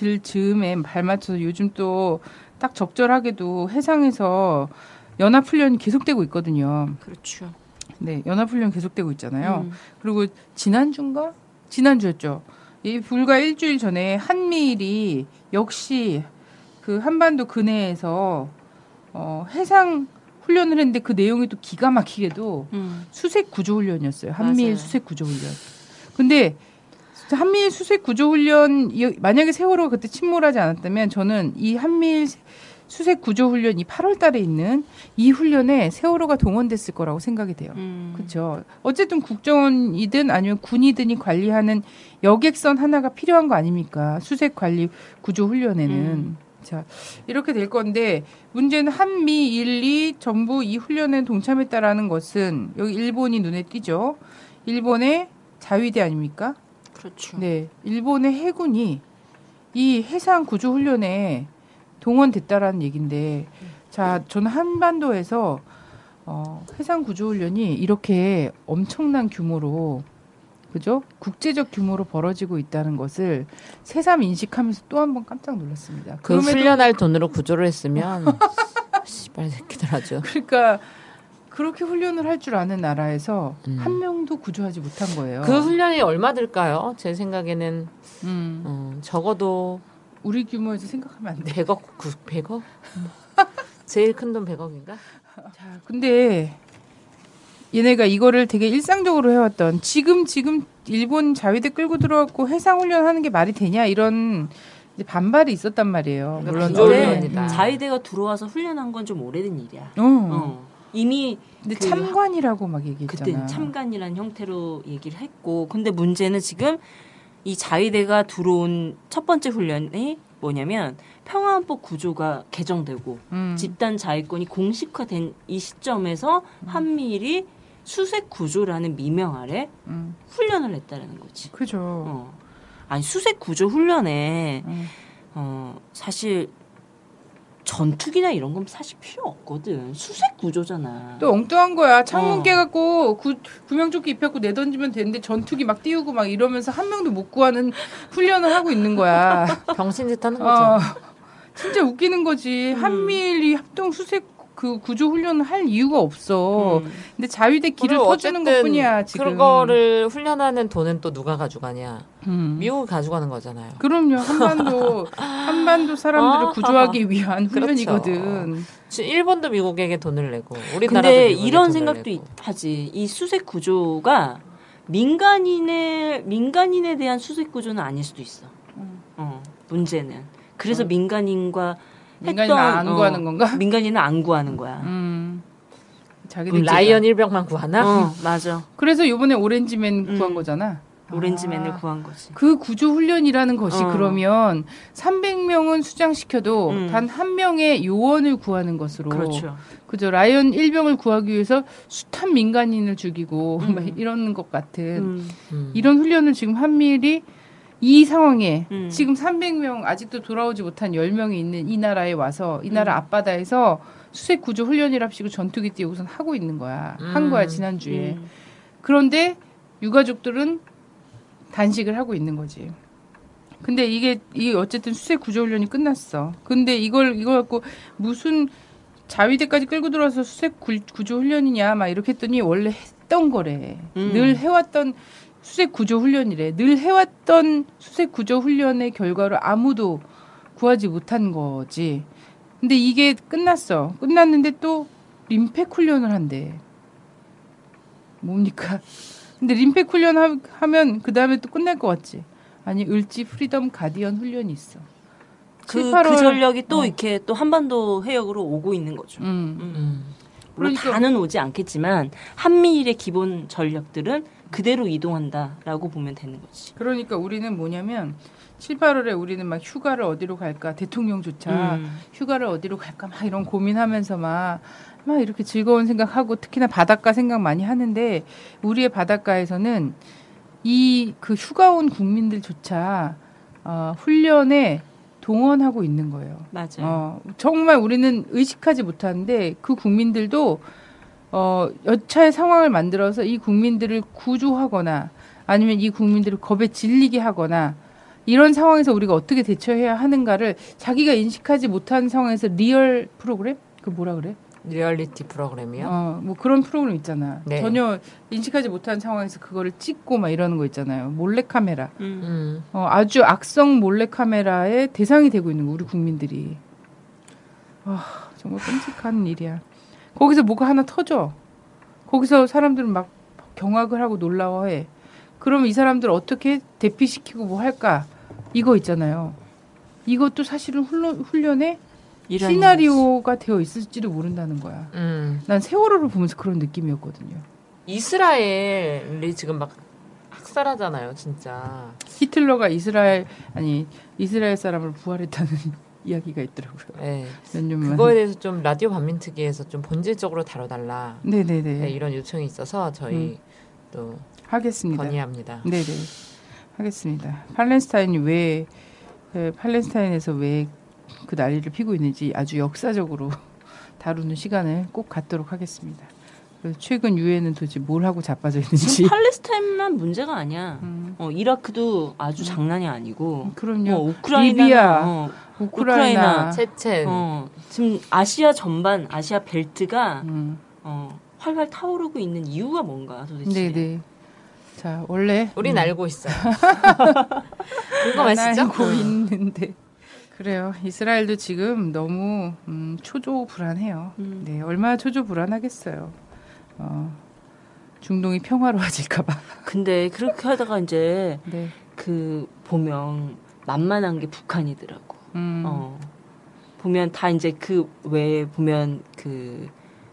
들 즈음에 발맞춰서 요즘 또 딱 적절하게도 해상에서 연합훈련이 계속되고 있거든요. 그렇죠. 네, 연합훈련 계속되고 있잖아요. 음. 그리고 지난주인가? 지난주였죠. 이 불과 일주일 전에 한미일이 역시 그 한반도 근해에서 어, 해상 훈련을 했는데 그 내용이 또 기가 막히게도 음. 수색 구조 훈련이었어요. 한미일 맞아요. 수색 구조 훈련. 근데 한미일 수색 구조 훈련 이- 만약에 세월호가 그때 침몰하지 않았다면 저는 이 한미일 수색 구조 훈련 이 8월 달에 있는 이 훈련에 세월호가 동원됐을 거라고 생각이 돼요. 음. 그렇죠. 어쨌든 국정원이든 아니면 군이든이 관리하는 여객선 하나가 필요한 거 아닙니까? 수색 관리 구조 훈련에는. 음. 자, 이렇게 될 건데 문제는 한미일이 전부 이 훈련에 동참했다라는 것은 여기 일본이 눈에 띄죠. 일본의 자위대 아닙니까? 그렇죠. 네. 일본의 해군이 이 해상 구조 훈련에 동원됐다라는 얘기인데 자, 저는 한반도에서 어, 해상 구조 훈련이 이렇게 엄청난 규모로 그죠? 국제적 규모로 벌어지고 있다는 것을 새삼 인식하면서 또 한 번 깜짝 놀랐습니다. 그 그럼에도- 훈련할 돈으로 구조를 했으면 씨발 새끼들 아주. 그러니까 그렇게 훈련을 할 줄 아는 나라에서 음. 한 명도 구조하지 못한 거예요. 그 훈련이 얼마 들까요? 제 생각에는 음, 어, 적어도 우리 규모에서 생각하면 안 돼. 100억, 100억? 제일 큰 돈 100억인가? 자, 근데 얘네가 이거를 되게 일상적으로 해왔던 지금 지금 일본 자위대 끌고 들어왔고 해상 훈련하는 게 말이 되냐 이런 이제 반발이 있었단 말이에요. 물론 구조 근데 훈련이다. 자위대가 들어와서 훈련한 건 좀 오래된 일이야. 어. 어. 이미 근데 그 참관이라고 막 그때 얘기했잖아. 참관이라는 형태로 얘기를 했고 근데 문제는 지금 이 자위대가 들어온 첫 번째 훈련이 뭐냐면 평화안보 구조가 개정되고 음. 집단 자위권이 공식화된 이 시점에서 한미일이 수색 구조라는 미명 아래 음. 훈련을 했다라는 거지. 그죠. 어. 아니 수색 구조 훈련에 음. 어 사실 전투기나 이런 건 사실 필요 없거든. 수색 구조잖아. 또 엉뚱한 거야. 창문 어. 깨갖고 구, 구명조끼 입혀갖고 내던지면 되는데 전투기 막 띄우고 막 이러면서 한 명도 못 구하는 훈련을 하고 있는 거야. 병신짓 하는 거죠. 어, 진짜 웃기는 거지. 음. 한미일이 합동 수색 그 구조 훈련을 할 이유가 없어. 음. 근데 자위대 길을 터주는 것뿐이야 지금. 그거를 훈련하는 돈은 또 누가 가져가냐? 음. 미국이 가져가는 거잖아요. 그럼요. 한반도 한반도 사람들을 아, 구조하기 위한 그렇죠. 훈련이거든. 지- 일본도 미국에게 돈을 내고 우리나라도 근데 미국에게 이런 돈을 생각도 내고. 있- 하지. 이 수색 구조가 민간인의 민간인에 대한 수색 구조는 아닐 수도 있어. 음. 어, 문제는. 그래서 민간인과 민간인 안 어, 구하는 건가? 민간인은 안 구하는 거야. 음. 자기들 라이언 일병만 구하나? 어, 맞아. 그래서 이번에 오렌지맨 음. 구한 거잖아. 오렌지맨을 아. 구한 거지. 그 구조 훈련이라는 것이 어. 그러면 300명은 수장시켜도 음. 단한 명의 요원을 구하는 것으로 그렇죠. 그죠 라이언 일병을 구하기 위해서 숱한 민간인을 죽이고 음. 막 이런 것 같은 음. 음. 이런 훈련을 지금 한미일이 이 상황에 음. 지금 300명 아직도 돌아오지 못한 10명이 있는 이 나라에 와서 이 나라 음. 앞바다에서 수색 구조 훈련이랍시고 전투기 띄우고선 하고 있는 거야. 한 음. 거야 지난주에. 음. 그런데 유가족들은 단식을 하고 있는 거지. 근데 이게 이게 어쨌든 수색 구조 훈련이 끝났어. 근데 이걸 이걸 갖고 무슨 자위대까지 끌고 들어와서 수색 구, 구조 훈련이냐 막 이렇게 했더니 원래 했던 거래. 음. 늘 해왔던 수색 구조 훈련이래. 늘 해왔던 수색 구조 훈련의 결과를 아무도 구하지 못한 거지. 근데 이게 끝났어. 끝났는데 또 림팩 훈련을 한대. 뭡니까? 근데 림팩 훈련 하, 하면 그 다음에 또 끝날 것 같지? 아니 을지 프리덤 가디언 훈련이 있어. 그, 7, 8월 그 전력이 또 어. 이렇게 또 한반도 해역으로 오고 있는 거죠. 음. 음. 물론 그러니까- 다는 오지 않겠지만 한미일의 기본 전력들은 그대로 이동한다라고 보면 되는 거지. 그러니까 우리는 뭐냐면 7, 8월에 우리는 막 휴가를 어디로 갈까 대통령조차 음. 휴가를 어디로 갈까 막 이런 고민하면서 막, 막 이렇게 즐거운 생각하고 특히나 바닷가 생각 많이 하는데 우리의 바닷가에서는 이 그 휴가 온 국민들조차 어, 훈련에 동원하고 있는 거예요. 맞아요. 어, 정말 우리는 의식하지 못하는데 그 국민들도 어, 여차의 상황을 만들어서 이 국민들을 구조하거나 아니면 이 국민들을 겁에 질리게 하거나 이런 상황에서 우리가 어떻게 대처해야 하는가를 자기가 인식하지 못한 상황에서 리얼 프로그램 그 뭐라 그래? 리얼리티 프로그램이요. 어, 뭐 그런 프로그램 있잖아. 네. 전혀 인식하지 못한 상황에서 그거를 찍고 막 이러는 거 있잖아요. 몰래 카메라. 음. 음. 어, 아주 악성 몰래 카메라의 대상이 되고 있는 거 우리 국민들이. 아, 정말 끔찍한 일이야. 거기서 뭐가 하나 터져. 거기서 사람들은 막 경악을 하고 놀라워해. 그러면 이 사람들 어떻게 대피시키고 뭐 할까? 이거 있잖아요. 이것도 사실은 훈련, 훈련에 시나리오가 되어 있을지도 모른다는 거야. 음. 난 세월호를 보면서 그런 느낌이었거든요. 이스라엘이 지금 막 학살하잖아요, 진짜. 히틀러가 이스라엘 아니 이스라엘 사람을 부활했다는 이야기가 있더라고요. 네. 몇 년만. 그거에 대해서 좀 라디오 반민특위에서 좀 본질적으로 다뤄달라. 네네네. 네, 이런 요청이 있어서 저희 또 하겠습니다. 건의합니다. 네네. 하겠습니다. 팔레스타인이 왜 에, 팔레스타인에서 왜 그 난리를 피고 있는지 아주 역사적으로 다루는 시간을 꼭 갖도록 하겠습니다. 최근 유엔은 도대체 뭘 하고 자빠져 있는지. 팔레스타인만 문제가 아니야. 음, 어, 이라크도 아주 장난이 아니고. 그럼요. 어, 우크라이나, 리비아, 어, 우크라이나. 우크라이나. 체첸. 어, 지금 아시아 전반, 아시아 벨트가 음, 어, 활활 타오르고 있는 이유가 뭔가 도대체. 네네. 자 원래 우린 음, 알고 있어요. 안 궁금하시죠? 알고 있는데 그래요. 이스라엘도 지금 너무 음, 초조 불안해요. 음. 네, 얼마나 초조 불안하겠어요. 어, 중동이 평화로워질까봐. 근데 그렇게 하다가 이제 네. 그 보면 만만한 게 북한이더라고. 음, 어. 보면 다 이제 그 외에 보면 그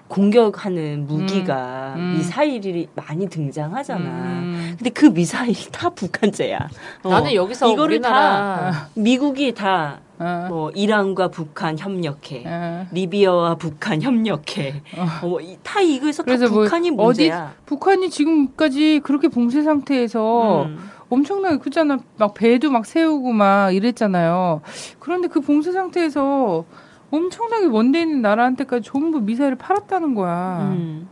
공격하는 무기가 음. 미사일이 많이 등장하잖아. 음, 근데 그 미사일이 다 북한제야. 어. 나는 여기서 이거를 우리나라 미국이 다 어, 뭐 이란과 북한 협력해. 어. 리비아와 북한 협력해. 어, 뭐 이- 다 이거에서 다뭐 북한이 어디 문제야. 북한이 지금까지 그렇게 봉쇄 상태에서 음. 엄청나게 그잖아. 막 배도 막 세우고 막 이랬잖아요. 그런데 그 봉쇄 상태에서 엄청나게 먼데 있는 나라한테까지 전부 미사일을 팔았다는 거야. 음.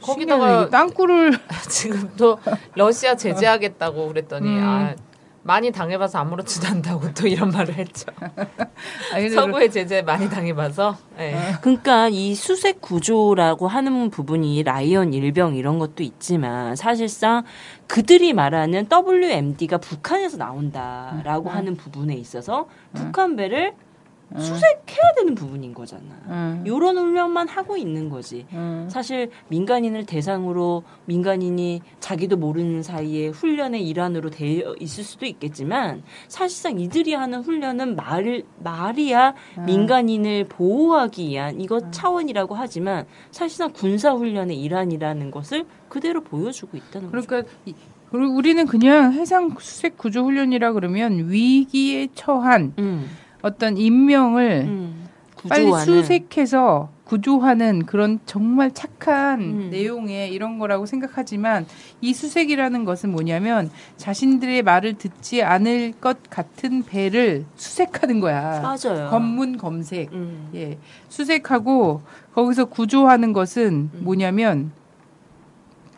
거기다가 땅굴을 지금 또 러시아 제재하겠다고 그랬더니 음. 아 많이 당해봐서 아무렇지도 않다고 또 이런 말을 했죠. 아니, 서구의 제재 많이 당해봐서. 예. 그러니까 이 수색 구조라고 하는 부분이 라이언 일병 이런 것도 있지만 사실상 그들이 말하는 WMD가 북한에서 나온다라고 음. 하는 부분에 있어서 북한 배를 음. 수색해야 되는 부분인 거잖아. 음, 요런 훈련만 하고 있는 거지. 음. 사실 민간인을 대상으로 민간인이 자기도 모르는 사이에 훈련의 일환으로 되어 있을 수도 있겠지만 사실상 이들이 하는 훈련은 말 말이야 음. 민간인을 보호하기 위한 이것 차원이라고 하지만 사실상 군사 훈련의 일환이라는 것을 그대로 보여주고 있다는 거죠. 그러니까 이- 그리고 우리는 그냥 해상 수색 구조 훈련이라 그러면 위기에 처한 음, 어떤 인명을 음, 빨리 수색해서 구조하는 그런 정말 착한 음. 내용의 이런 거라고 생각하지만 이 수색이라는 것은 뭐냐면 자신들의 말을 듣지 않을 것 같은 배를 수색하는 거야. 맞아요. 검문 검색. 음, 예. 수색하고 거기서 구조하는 것은 음. 뭐냐면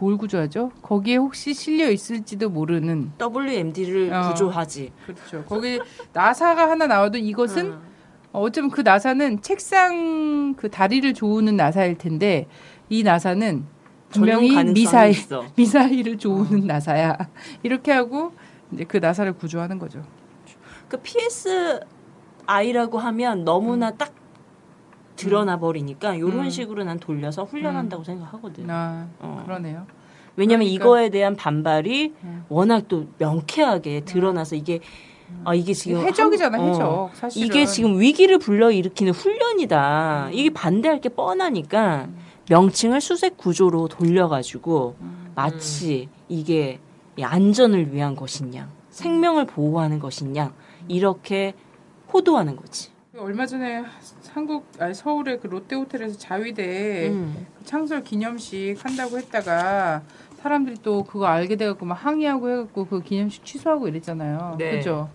뭘 구조하죠? 거기에 혹시 실려 있을지도 모르는 WMD를 어. 구조하지. 그렇죠. 거기 나사가 하나 나와도 이것은 음. 어, 어쩌면 그 나사는 책상 그 다리를 조우는 나사일 텐데 이 나사는 분명히 미사일 있어. 미사일을 조우는 나사야. 이렇게 하고 이제 그 나사를 구조하는 거죠. 그 PSI라고 하면 너무나 음. 딱 드러나 버리니까 이런 음. 식으로 난 돌려서 훈련한다고 생각하거든. 아, 어. 그러네요. 왜냐면 그러니까. 이거에 대한 반발이 음. 워낙 또 명쾌하게 드러나서 이게 아 이게 지금 해적이잖아, 한- 어, 해적. 사실은. 이게 지금 위기를 불러일으키는 훈련이다. 음. 이게 반대할 게 뻔하니까 명칭을 수색 구조로 돌려가지고 음. 마치 이게 이 안전을 위한 것이냐, 생명을 보호하는 것이냐 이렇게 호도하는 거지. 얼마 전에 한국 아니 서울의 그 롯데 호텔에서 자위대 음. 창설 기념식 한다고 했다가 사람들이 또 그거 알게 돼갖고 막 항의하고 해갖고 그 기념식 취소하고 이랬잖아요. 네. 그죠?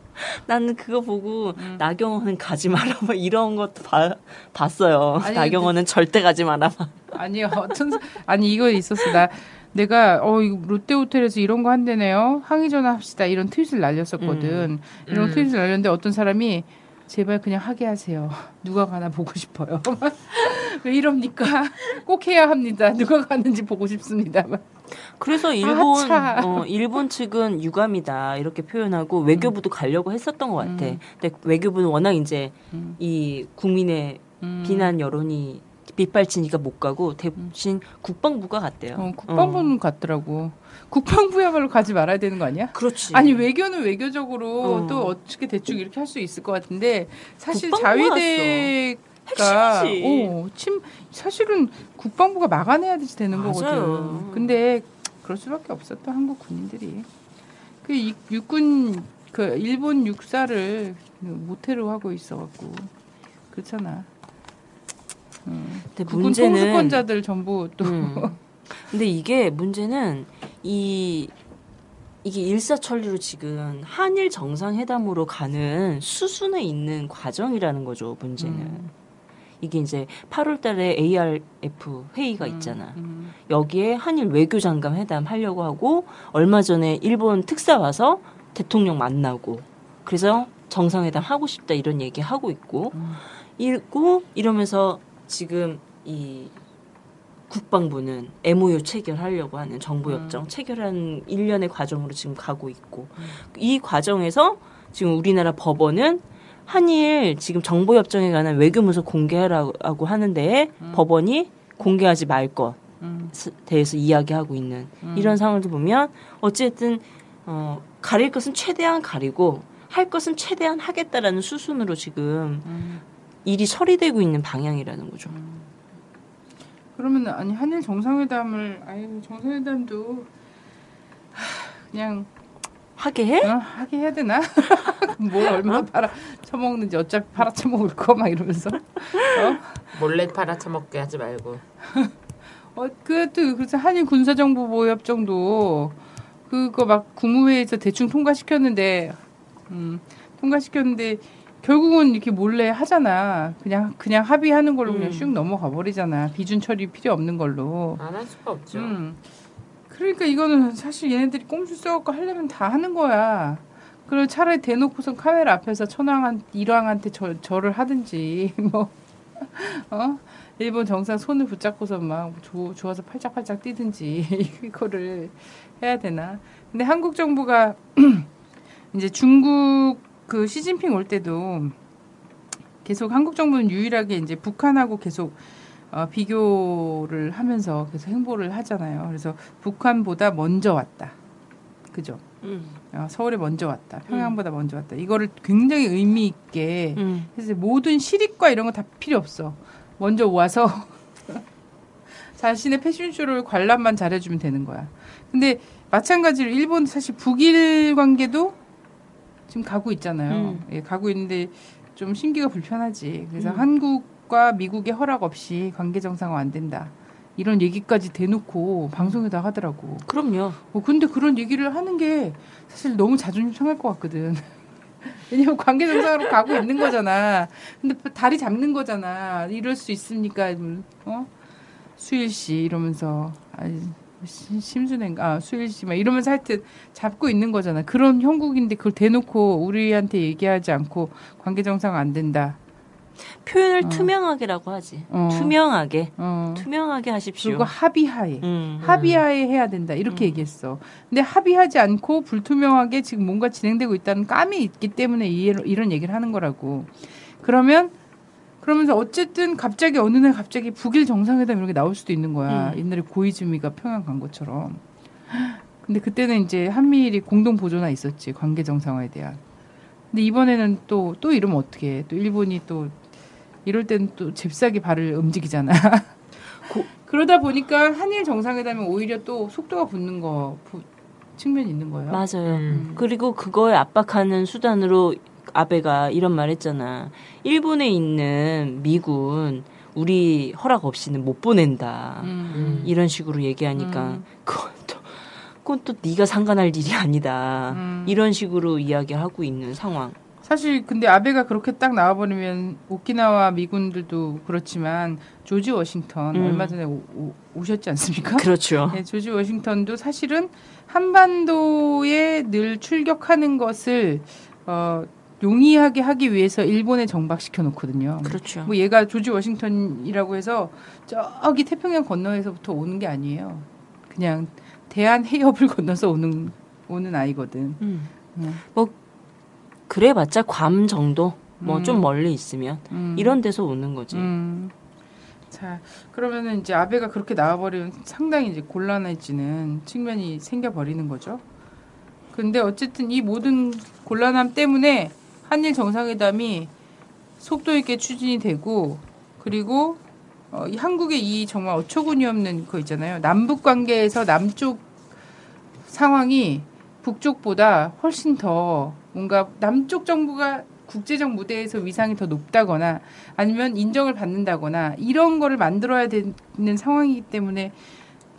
나는 그거 보고 음. 나경원은 가지 마라 막 이런 것도 봐, 봤어요. 아니, 나경원은 절대 가지 마라. 막. 아니 어떤 사- 아니 이거 있었어 나 내가 어 이거 롯데 호텔에서 이런 거 한대네요. 항의 전화 합시다. 이런 트윗을 날렸었거든. 이런 음. 트윗을 날렸는데 어떤 사람이 제발 그냥 하게 하세요. 누가 가나 보고 싶어요. 왜 이럽니까? 꼭 해야 합니다. 누가 가는지 보고 싶습니다. 막. 그래서 일본 아차. 어, 일본 측은 유감이다 이렇게 표현하고 외교부도 가려고 했었던 것 같아. 음. 근데 외교부는 워낙 이제 음. 이 국민의 음. 비난 여론이 빗발치니까 못 가고 대신 국방부가 갔대요. 어, 국방부는 갔더라고. 국방부야말로 가지 말아야 되는 거 아니야? 그렇지. 아니 외교는 외교적으로 어. 또 어떻게 대충 이렇게 할 수 있을 것 같은데 사실 자위대가 핵심이지. 어, 침 사실은 국방부가 막아내야 되는 맞아요. 거거든. 근데 그럴 수밖에 없었던 한국 군인들이 그 이- 육군 그 일본 육사를 모태로 하고 있어갖고 그렇잖아. 음. 근데 국군 문제는 통수권자들 전부 또 음. 근데 이게 문제는 이 이게 일사천리로 지금 한일 정상회담으로 가는 수순에 있는 과정이라는 거죠. 문제는 음. 이게 이제 8월 달에 ARF 회의가 있잖아. 음. 여기에 한일 외교장관 회담 하려고 하고 얼마 전에 일본 특사 와서 대통령 만나고 그래서 정상회담 하고 싶다 이런 얘기 하고 있고 음. 읽고 이러면서 지금 이 국방부는 MOU 체결하려고 하는 정보협정. 체결한 일련의 과정으로 지금 가고 있고. 이 과정에서 지금 우리나라 법원은 한일 지금 정보 협정에 관한 외교문서 공개하라고 하는데 법원이 공개하지 말것 음. 대해서 이야기하고 있는 이런 상황을 보면 어쨌든 어, 가릴 것은 최대한 가리고 할 것은 최대한 하겠다라는 수순으로 지금 음. 일이 처리되고 있는 방향이라는 거죠. 그러면 아니 한일 정상회담을 아유 정상회담도 하, 그냥 하게 해? 어, 하게 해야 되나? 뭘 얼마나 팔아 처먹는지 어차피 팔아 처먹을 거 막 이러면서 몰래 팔아쳐먹게 하지 말고. 어 그것도 그래서 한일 군사정보보호협정도 그거 막 국무회의에서 대충 통과시켰는데 음 통과시켰는데 결국은 이렇게 몰래 하잖아 그냥 그냥 합의하는 걸로 그냥 음. 슉 넘어가 버리잖아 비준 처리 필요 없는 걸로 안 할 수가 없죠. 음. 그러니까 이거는 사실 얘네들이 꼼수 써갖고 하려면 다 하는 거야. 그리고 차라리 대놓고선 카메라 앞에서 천황한 일왕한테 저, 절을 하든지 뭐 어? 일본 정상 손을 붙잡고서 막 조, 좋아서 팔짝팔짝 뛰든지 이거를 해야 되나? 근데 한국 정부가 이제 중국 그 시진핑 올 때도 계속 한국 정부는 유일하게 이제 북한하고 계속 어, 비교를 하면서 계속 행보를 하잖아요. 그래서 북한보다 먼저 왔다. 그죠? 음. 어, 서울에 먼저 왔다. 평양보다 먼저 왔다. 이거를 굉장히 의미 있게 음. 그래서 모든 실익과 이런 거 다 필요 없어. 먼저 와서 자신의 패션쇼를 관람만 잘해주면 되는 거야. 근데 마찬가지로 일본 사실 북일 관계도 지금 가고 있잖아요. 음. 예, 가고 있는데 좀 심기가 불편하지. 그래서 음. 한국과 미국의 허락 없이 관계 정상화 안 된다. 이런 얘기까지 대놓고 방송에다 하더라고. 그럼요. 어, 근데 그런 얘기를 하는 게 사실 너무 자존심 상할 것 같거든. 왜냐면 관계 정상으로 가고 있는 거잖아. 근데 다리 잡는 거잖아. 이럴 수 있습니까? 어? 수일 씨 이러면서 아니 심- 심순애인가 아, 수일 씨 막 이러면서 하여튼 잡고 있는 거잖아. 그런 형국인데 그걸 대놓고 우리한테 얘기하지 않고 관계 정상 안 된다. 표현을 어. 투명하게라고 하지. 어. 투명하게. 어. 투명하게 하십시오. 그리고 합의하에. 음. 합의하에 해야 된다 이렇게 음. 얘기했어. 근데 합의하지 않고 불투명하게 지금 뭔가 진행되고 있다는 감이 있기 때문에 이, 이런 얘기를 하는 거라고. 그러면 그러면서 어쨌든 갑자기 어느 날 갑자기 북일 정상회담 이렇게 나올 수도 있는 거야. 음. 옛날에 고이즈미가 평양 간 것처럼. 근데 그때는 이제 한미일이 공동 보조나 있었지 관계 정상화에 대한. 근데 이번에는 또또 이러면 어떻게? 또 일본이 또 이럴 때는 또 잽싸게 발을 움직이잖아. 그러다 보니까 한일 정상회담이 오히려 또 속도가 붙는 거 부- 측면이 있는 거예요. 맞아요. 음. 그리고 그거에 압박하는 수단으로 아베가 이런 말 했잖아. 일본에 있는 미군 우리 허락 없이는 못 보낸다. 음. 이런 식으로 얘기하니까 음. 그건 또 그건 또 네가 상관할 일이 아니다. 음. 이런 식으로 이야기하고 있는 상황. 사실 근데 아베가 그렇게 딱 나와버리면 오키나와 미군들도 그렇지만 조지 워싱턴 음. 얼마 전에 오, 셨지 않습니까? 그렇죠. 네, 조지 워싱턴도 사실은 한반도에 늘 출격하는 것을 어, 용이하게 하기 위해서 일본에 정박시켜 놓거든요. 그렇죠. 뭐 얘가 조지 워싱턴이라고 해서 저기 태평양 건너에서부터 오는 게 아니에요. 그냥 대한 해협을 건너서 오는 오는 아이거든. 음. 음. 뭐 그래봤자 괌 정도 뭐 음. 좀 멀리 있으면 음. 이런 데서 오는 거지. 음. 자, 그러면은 이제 아베가 그렇게 나와버리면 상당히 이제 곤란해지는 측면이 생겨버리는 거죠. 근데 어쨌든 이 모든 곤란함 때문에 한일 정상회담이 속도 있게 추진이 되고 그리고 어, 이 한국의 이 정말 어처구니 없는 거 있잖아요. 남북 관계에서 남쪽 상황이 북쪽보다 훨씬 더 뭔가 남쪽 정부가 국제적 무대에서 위상이 더 높다거나 아니면 인정을 받는다거나 이런 거를 만들어야 되는 상황이기 때문에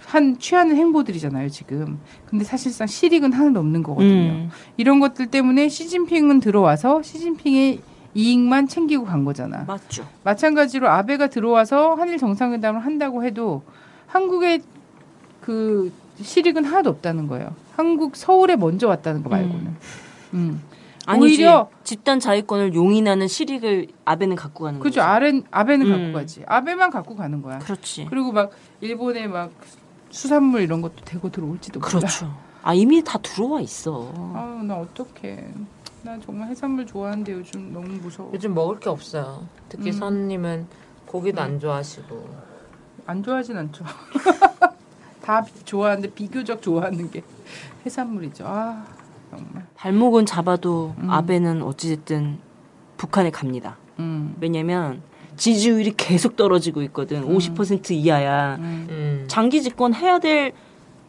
한 취하는 행보들이잖아요 지금. 근데 사실상 실익은 하나도 없는 거거든요. 음. 이런 것들 때문에 시진핑은 들어와서 시진핑의 이익만 챙기고 간 거잖아. 맞죠. 마찬가지로 아베가 들어와서 한일 정상회담을 한다고 해도 한국의 그 실익은 하나도 없다는 거예요. 한국 서울에 먼저 왔다는 거 말고는. 음. 아니지. 오히려 집단 자위권을 용인하는 실익을 아베는 갖고 가는 그죠. 거지. 아베 아베는 음. 갖고 가지. 아베만 갖고 가는 거야. 그렇지. 그리고 막 일본에 막 수산물 이런 것도 대고 들어올지도 몰라. 그렇죠. 아 이미 다 들어와 있어. 아우 나 어떡해. 나 정말 해산물 좋아하는데 요즘 너무 무서워. 요즘 먹을 게 없어요. 특히 음. 선님은 고기도 안 좋아하시고. 안 좋아하진 않죠. 다 좋아하는데 비교적 좋아하는 게 해산물이죠. 아 정말. 발목은 잡아도 음. 아베는 어찌됐든 북한에 갑니다. 음. 왜냐면 지지율이 계속 떨어지고 있거든. 50% 이하야. 음. 음. 장기 집권 해야 될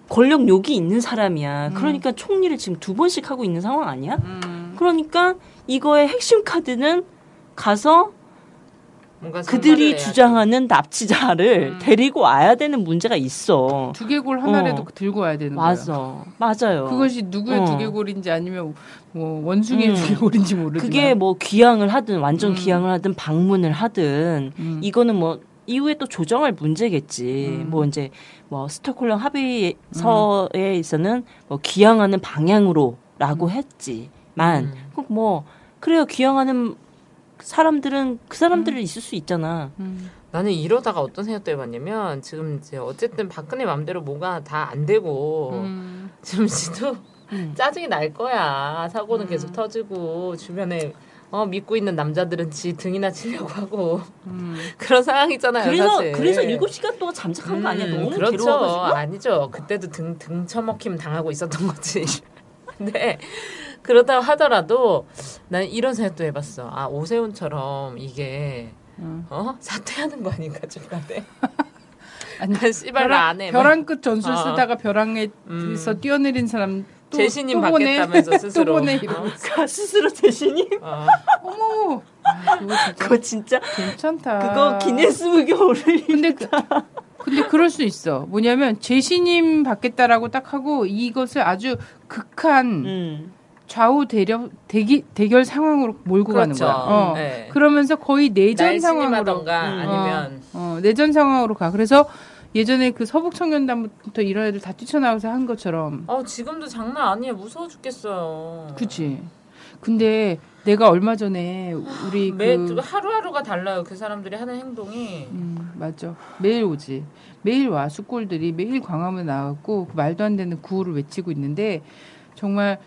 권력욕이 있는 사람이야. 그러니까 총리를 지금 두 번씩 하고 있는 상황 아니야? 음. 그러니까 이거의 핵심 카드는 가서 그들이. 주장하는 납치자를 음. 데리고 와야 되는 문제가 있어. 두개골 하나라도 어. 들고 와야 되는 거야. 맞아. 맞아요. 그것이 누구의 어. 두개골인지 아니면 뭐 원숭이의 음. 두개골인지 모르지만 그게 뭐 귀향을 하든 완전 음. 귀향을 하든 방문을 하든 음. 이거는 뭐 이후에 또 조정할 문제겠지. 음. 뭐 이제 뭐 스톡홀름 합의서에 있어는 뭐 귀향하는 방향으로라고 했지만 음. 그뭐 그래요 귀향하는 사람들은 그 사람들이 있을 수 있잖아. 음. 나는 이러다가 어떤 생각도 해봤냐면 지금 이제 어쨌든 박근혜 맘대로 뭐가 다 안 되고 음. 지금 지도 음. 짜증이 날 거야. 사고는 음. 계속 터지고 주변에 어, 믿고 있는 남자들은 지 등이나 치려고 하고 음. 그런 상황이잖아요. 그래서 사실. 그래서 일곱 시간 동안 잠적한 거 아니야? 음, 너무 그렇죠. 괴로워가지고. 아니죠. 그때도 등, 등 처먹힘 당하고 있었던 거지. 근데 그렇다 하더라도 난 이런 생각도 해봤어. 아 오세훈처럼 이게 음. 어 사퇴하는 거 아닌가 중간에. 아니, 난 씨발 나안 해. 벼랑 끝 전술 어. 쓰다가 벼랑에서 음. 뛰어내린 사람 또, 재신임 또 보내. 받겠다면서 스스로. 또 보내 어? 가 스스로 대신이 어. 어머, 아, 그거 진짜 그거 진짜 괜찮다. 그거 기네스북에 오를 근데 그, 근데 그럴 수 있어. 뭐냐면 재신임 받겠다라고 딱 하고 이것을 아주 극한 음. 좌우 대려 대기 대결 상황으로 몰고 그렇죠. 가는 거야. 어. 네. 그러면서 거의 내전 상황으로 날씬하던가 음. 아니면 어, 내전 상황으로 가. 그래서 예전에 그 서북 청년단부터 이런 애들 다 뛰쳐나와서 한 것처럼. 어 지금도 장난 아니야 무서워 죽겠어요. 그치. 근데 내가 얼마 전에 우리 매 그 하루하루가 달라요. 그 사람들이 하는 행동이. 음, 맞아. 매일 오지. 매일 와. 숙골들이 매일 광화문에 나왔고 그 말도 안 되는 구호를 외치고 있는데 정말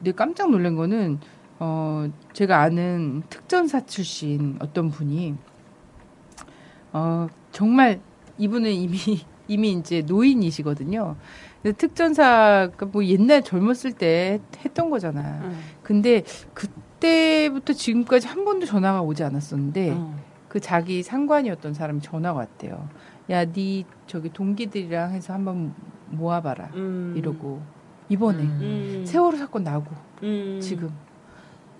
내 깜짝 놀란 거는 어 제가 아는 특전사 출신 어떤 분이 어 정말 이분은 이미 이미 이제 노인이시거든요. 근데 특전사가 뭐 옛날 젊었을 때 했던 거잖아. 음. 근데 그때부터 지금까지 한 번도 전화가 오지 않았었는데 어. 그 자기 상관이었던 사람이 전화가 왔대요. 야, 네 저기 동기들이랑 해서 한번 모아봐라. 음. 이러고 이번에 음. 음. 세월호 사건 나고 음. 지금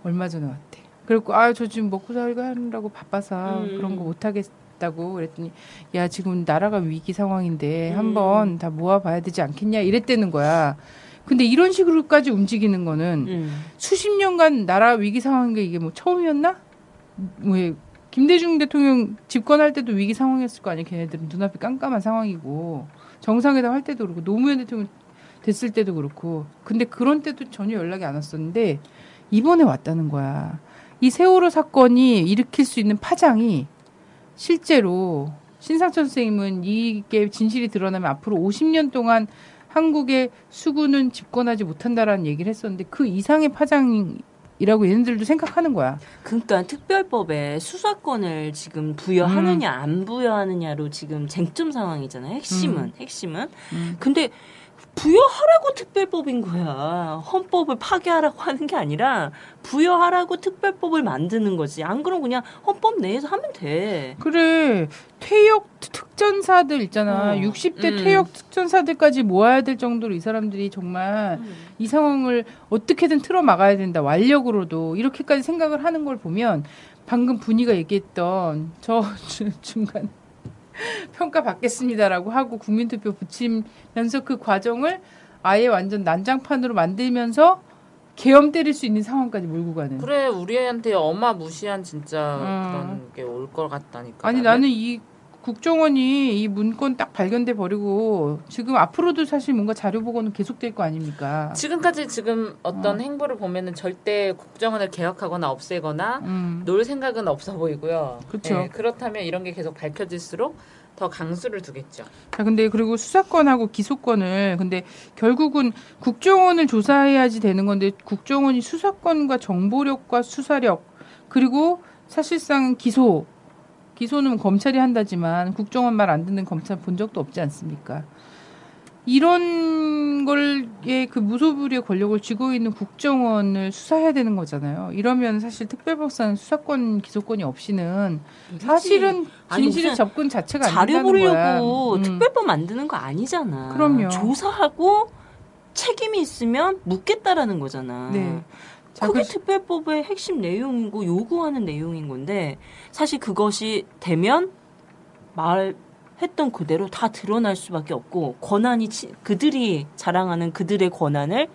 얼마 전에 왔대. 그리고 아 저 지금 먹고 살고 하느라고 바빠서 음. 그런 거 못 하겠다고 그랬더니 야 지금 나라가 위기 상황인데 음. 한번 다 모아봐야 되지 않겠냐 이랬다는 거야. 근데 이런 식으로까지 움직이는 거는 음. 수십 년간 나라 위기 상황인 게 이게 뭐 처음이었나? 왜 김대중 대통령 집권할 때도 위기 상황이었을 거 아니야. 걔네들은 눈앞이 깜깜한 상황이고 정상회담 할 때도 그렇고 노무현 대통령 됐을 때도 그렇고 근데 그런 때도 전혀 연락이 안 왔었는데 이번에 왔다는 거야. 이 세월호 사건이 일으킬 수 있는 파장이 실제로 신상철 선생님은 이게 진실이 드러나면 앞으로 50년 동안 한국의 수군은 집권하지 못한다라는 얘기를 했었는데 그 이상의 파장이라고 얘네들도 생각하는 거야. 그러니까 특별법에 수사권을 지금 부여하느냐 안 부여하느냐로 지금 쟁점 상황이잖아요. 핵심은 핵심은. 음. 근데 부여하라고 특별법인 거야. 헌법을 파괴하라고 하는 게 아니라 부여하라고 특별법을 만드는 거지. 안 그러면 그냥 헌법 내에서 하면 돼. 그래 퇴역 특전사들 있잖아. 어. 60대 음. 퇴역 특전사들까지 모아야 될 정도로 이 사람들이 정말 이 상황을 어떻게든 틀어 막아야 된다. 완력으로도 이렇게까지 생각을 하는 걸 보면 방금 분이가 얘기했던 저 주- 중간 평가 받겠습니다라고 하고 국민투표 붙이면서 그 과정을 아예 완전 난장판으로 만들면서 계엄 때릴 수 있는 상황까지 몰고 가는. 그래 우리한테 어마무시한 진짜 음. 그런 게 올 것 같다니까. 아니 나는 이 국정원이 이 문건 딱 발견돼 버리고 지금 앞으로도 사실 뭔가 자료 보고는 계속될 거 아닙니까? 지금까지 지금 어떤 행보를 보면은 절대 국정원을 개혁하거나 없애거나 음. 놀 생각은 없어 보이고요. 그쵸. 예, 그렇다면 이런 게 계속 밝혀질수록 더 강수를 두겠죠. 자, 근데 그리고 수사권하고 기소권을 근데 결국은 국정원을 조사해야지 되는 건데 국정원이 수사권과 정보력과 수사력 그리고 사실상 기소 기소는 검찰이 한다지만 국정원 말 안 듣는 검찰 본 적도 없지 않습니까? 이런 걸에 그 무소불위의 권력을 쥐고 있는 국정원을 수사해야 되는 거잖아요. 이러면 사실 특별법사는 수사권 기소권이 없이는 사실은 진실의 접근 자체가 안 자료 된다는 거야. 보려고 음. 특별법 만드는 거 아니잖아. 그럼요. 조사하고 책임이 있으면 묻겠다라는 거잖아. 네. 자, 그게 그- 특별법의 핵심 내용이고 요구하는 내용인 건데 사실 그것이 되면 말했던 그대로 다 드러날 수밖에 없고 권한이 치- 그들이 자랑하는 그들의 권한을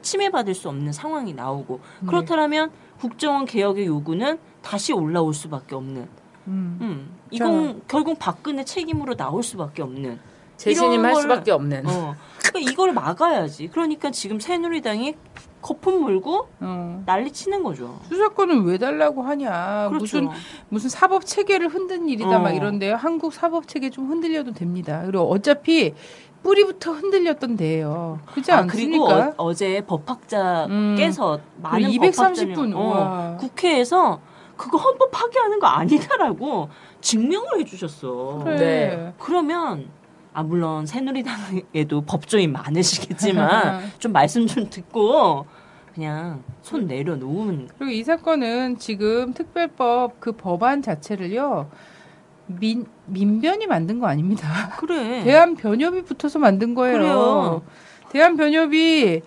침해받을 수 없는 상황이 나오고 네. 그렇다면 국정원 개혁의 요구는 다시 올라올 수밖에 없는 음. 음, 이건 결국 박근혜 책임으로 나올 수밖에 없는 재신임할 이런 수밖에 걸- 없는. 어. 그러니까 이걸 막아야지. 그러니까 지금 새누리당이 거품 물고 어. 난리 치는 거죠. 수사권은 왜 달라고 하냐. 그렇죠. 무슨 무슨 사법 체계를 흔든 일이다 어. 막 이런데요. 한국 사법 체계 좀 흔들려도 됩니다. 그리고 어차피 뿌리부터 흔들렸던 데예요. 그렇지 아, 그리고 않습니까? 어, 제 음. 법학자께서 많은 그리고 230분, 법학자님, 어. 국회에서 그거 헌법 파괴하는 거 아니다라고 증명을 해주셨어. 그래. 네. 그러면 아 물론 새누리당에도 법조인 많으시겠지만 좀 말씀 좀 듣고 그냥 손 내려놓으면 그리고 이 사건은 지금 특별법 그 법안 자체를요. 민 민변이 만든 거 아닙니다. 그래. 대한 변협이 붙어서 만든 거예요. 그래요. 대한 변협이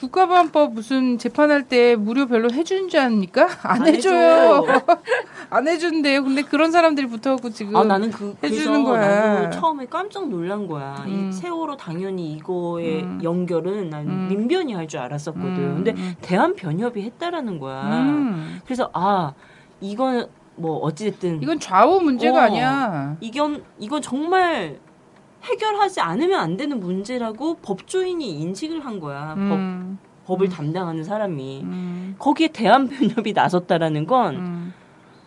국가보안법 무슨 재판할 때 무료 별로 해주는 줄 아닙니까? 안, 안 해줘요. 안 해준대요. 근데 그런 사람들이 붙어갖고 지금 아 나는 그 해주는 거야. 처음에 깜짝 놀란 거야. 음. 이 세월호 당연히 이거의 음. 연결은 난 음. 민변이 할 줄 알았었거든. 음, 근데 음. 대한 변협이 했다라는 거야. 음. 그래서 아 이건 뭐 어찌됐든 이건 좌우 문제가 어. 아니야. 이건 이건 정말 해결하지 않으면 안 되는 문제라고 법조인이 인식을 한 거야. 음. 법, 법을 담당하는 사람이 음. 거기에 대한 변협이 나섰다라는 건 음.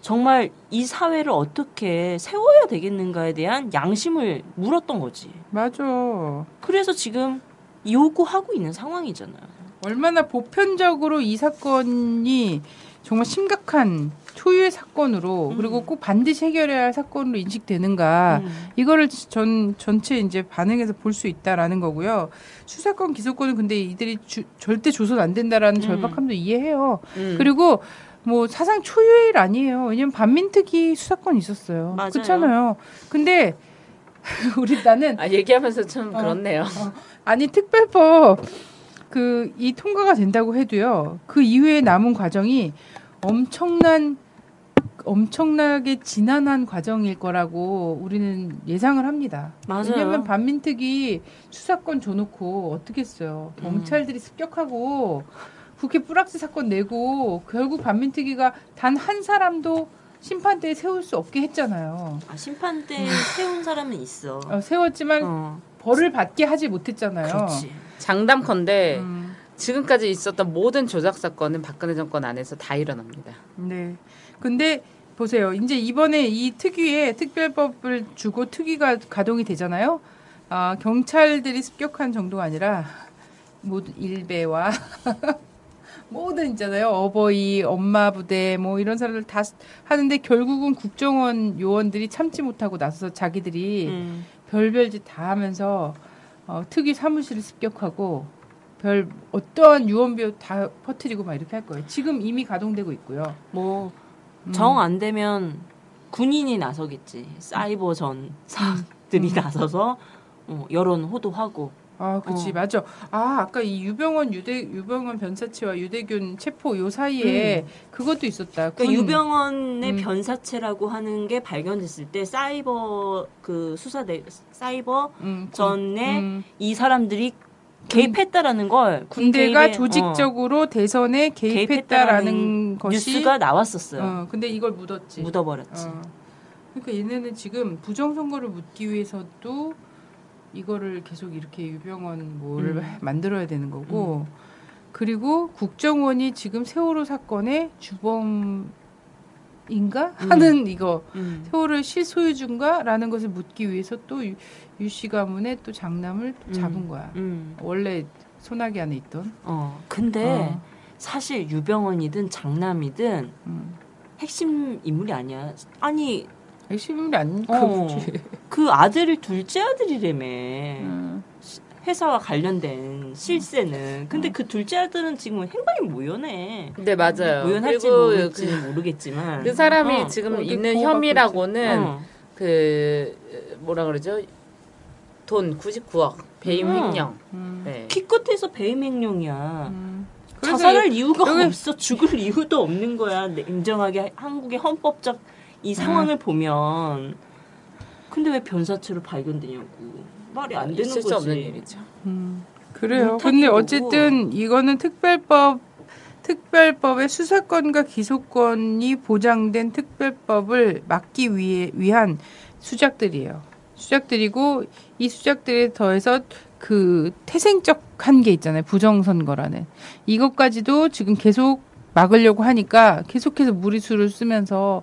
정말 이 사회를 어떻게 세워야 되겠는가에 대한 양심을 물었던 거지. 맞아. 그래서 지금 요구하고 있는 상황이잖아요. 얼마나 보편적으로 이 사건이 정말 심각한 초유의 사건으로 음. 그리고 꼭 반드시 해결해야 할 사건으로 인식되는가 음. 이거를 전 전체 이제 반응해서 볼 수 있다라는 거고요. 수사권 기소권은 근데 이들이 주- 절대 조선 안 된다라는 음. 절박함도 이해해요. 음. 그리고 뭐 사상 초유의 일 아니에요. 왜냐면 반민특위 수사권 있었어요. 맞아요. 그렇잖아요. 근데 우리 나는 아 얘기하면서 좀 어. 그렇네요. 아니 특별법 그 이 통과가 된다고 해도요. 그 이후에 남은 과정이 엄청난 엄청나게 지난한 과정일 거라고 우리는 예상을 합니다. 맞아요. 왜냐하면 반민특위 수사권 줘놓고 어떻게 했어요? 경찰들이 습격하고 국회 뿌락지 사건 내고 결국 반민특위가 단 한 사람도 심판대에 세울 수 없게 했잖아요. 아, 심판대 세운 사람은 있어. 어, 세웠지만 어, 벌을 받게 하지 못했잖아요. 그렇지. 장담컨대 음, 지금까지 있었던 모든 조작 사건은 박근혜 정권 안에서 다 일어납니다. 네. 근데 보세요. 이제 이번에 이 특위에 특별법을 주고 특위가 가동이 되잖아요. 아, 경찰들이 습격한 정도가 아니라 모든 일베와 모든 있잖아요. 어버이, 엄마 부대 뭐 이런 사람들 다 하는데 결국은 국정원 요원들이 참지 못하고 나서서 자기들이 음. 별별 짓 다 하면서 어, 특위 사무실을 습격하고 별 어떠한 유언비어 다 퍼뜨리고 막 이렇게 할 거예요. 지금 이미 가동되고 있고요. 뭐 음. 정 안 되면 군인이 나서겠지. 사이버 전사들이 음. 나서서 어, 여론 호도하고. 아, 그치, 어. 맞아. 아, 아까 이 유병원 유대 유병원 변사체와 유대균 체포 요 사이에 그것도 있었다. 그러니까 군- 유병원의 음. 변사체라고 하는 게 발견됐을 때 사이버 그 수사대 사이버 음, 군- 전에 음, 이 사람들이 개입했다라는 걸 군대가 조직적으로 대선에 어, 개입했다라는 것이 뉴스가 나왔었어요. 어, 근데 이걸 묻었지. 묻어버렸지. 어. 그러니까 얘네는 지금 부정선거를 묻기 위해서도 이거를 계속 이렇게 유병원 뭐를 음. 만들어야 되는 거고 그리고 국정원이 지금 세월호 사건의 주범 인가 음. 하는 이거 음. 세월호의 실소유주인가라는 것을 묻기 위해서 또 유, 유씨 가문의 또 장남을 또 잡은 음. 거야. 음. 원래 소나기 안에 있던. 어. 근데 어. 사실 유병원이든 장남이든 음. 핵심 인물이 아니야. 아니 핵심이 아닌 어. 거지. 그 아들이 둘째 아들이라며. 음. 회사와 관련된 실세는. 근데 그 둘째 아들은 지금 행방이 모연해. 네 맞아요. 모연할지 그리고 모를지는 모르겠지만. 그 사람이 어. 지금 거기 있는 보호받고 혐의라고는 어. 그 뭐라 그러죠? 돈 99억 배임 음. 횡령. 음. 네. 키끝에서 배임 횡령이야. 음. 자살할 이유가 여기- 없어. 죽을 이유도 없는 거야. 냉정하게 한국의 헌법적 이 상황을 보면. 근데 왜 변사체로 발견되냐고. 말이 안 되는 있을 거지. 수 없는 일이죠. 음, 그래요. 근데. 어쨌든 이거는 특별법 특별법의 수사권과 기소권이 보장된 특별법을 막기 위해 위한 수작들이에요. 수작들이고 이 수작들에 더해서 그 태생적 한계 있잖아요. 부정선거라는 이것까지도 지금 계속 막으려고 하니까 계속해서 무리수를 쓰면서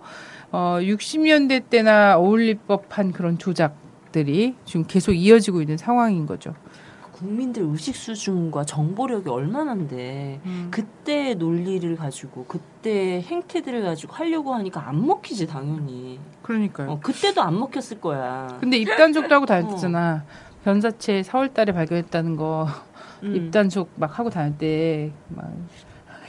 어 60년대 때나 어울릴 법한 그런 조작들이 지금 계속 이어지고 있는 상황인 거죠. 국민들 의식 수준과 정보력이 얼마나인데 그때 논리를 가지고 그때 행태들을 가지고 하려고 하니까 안 먹히지 당연히. 그러니까요. 어, 그때도 안 먹혔을 거야. 근데 입단속도 하고 다녔잖아. 변사체 4월달에 발견했다는 거 음. 입단속 막 하고 다닐 때막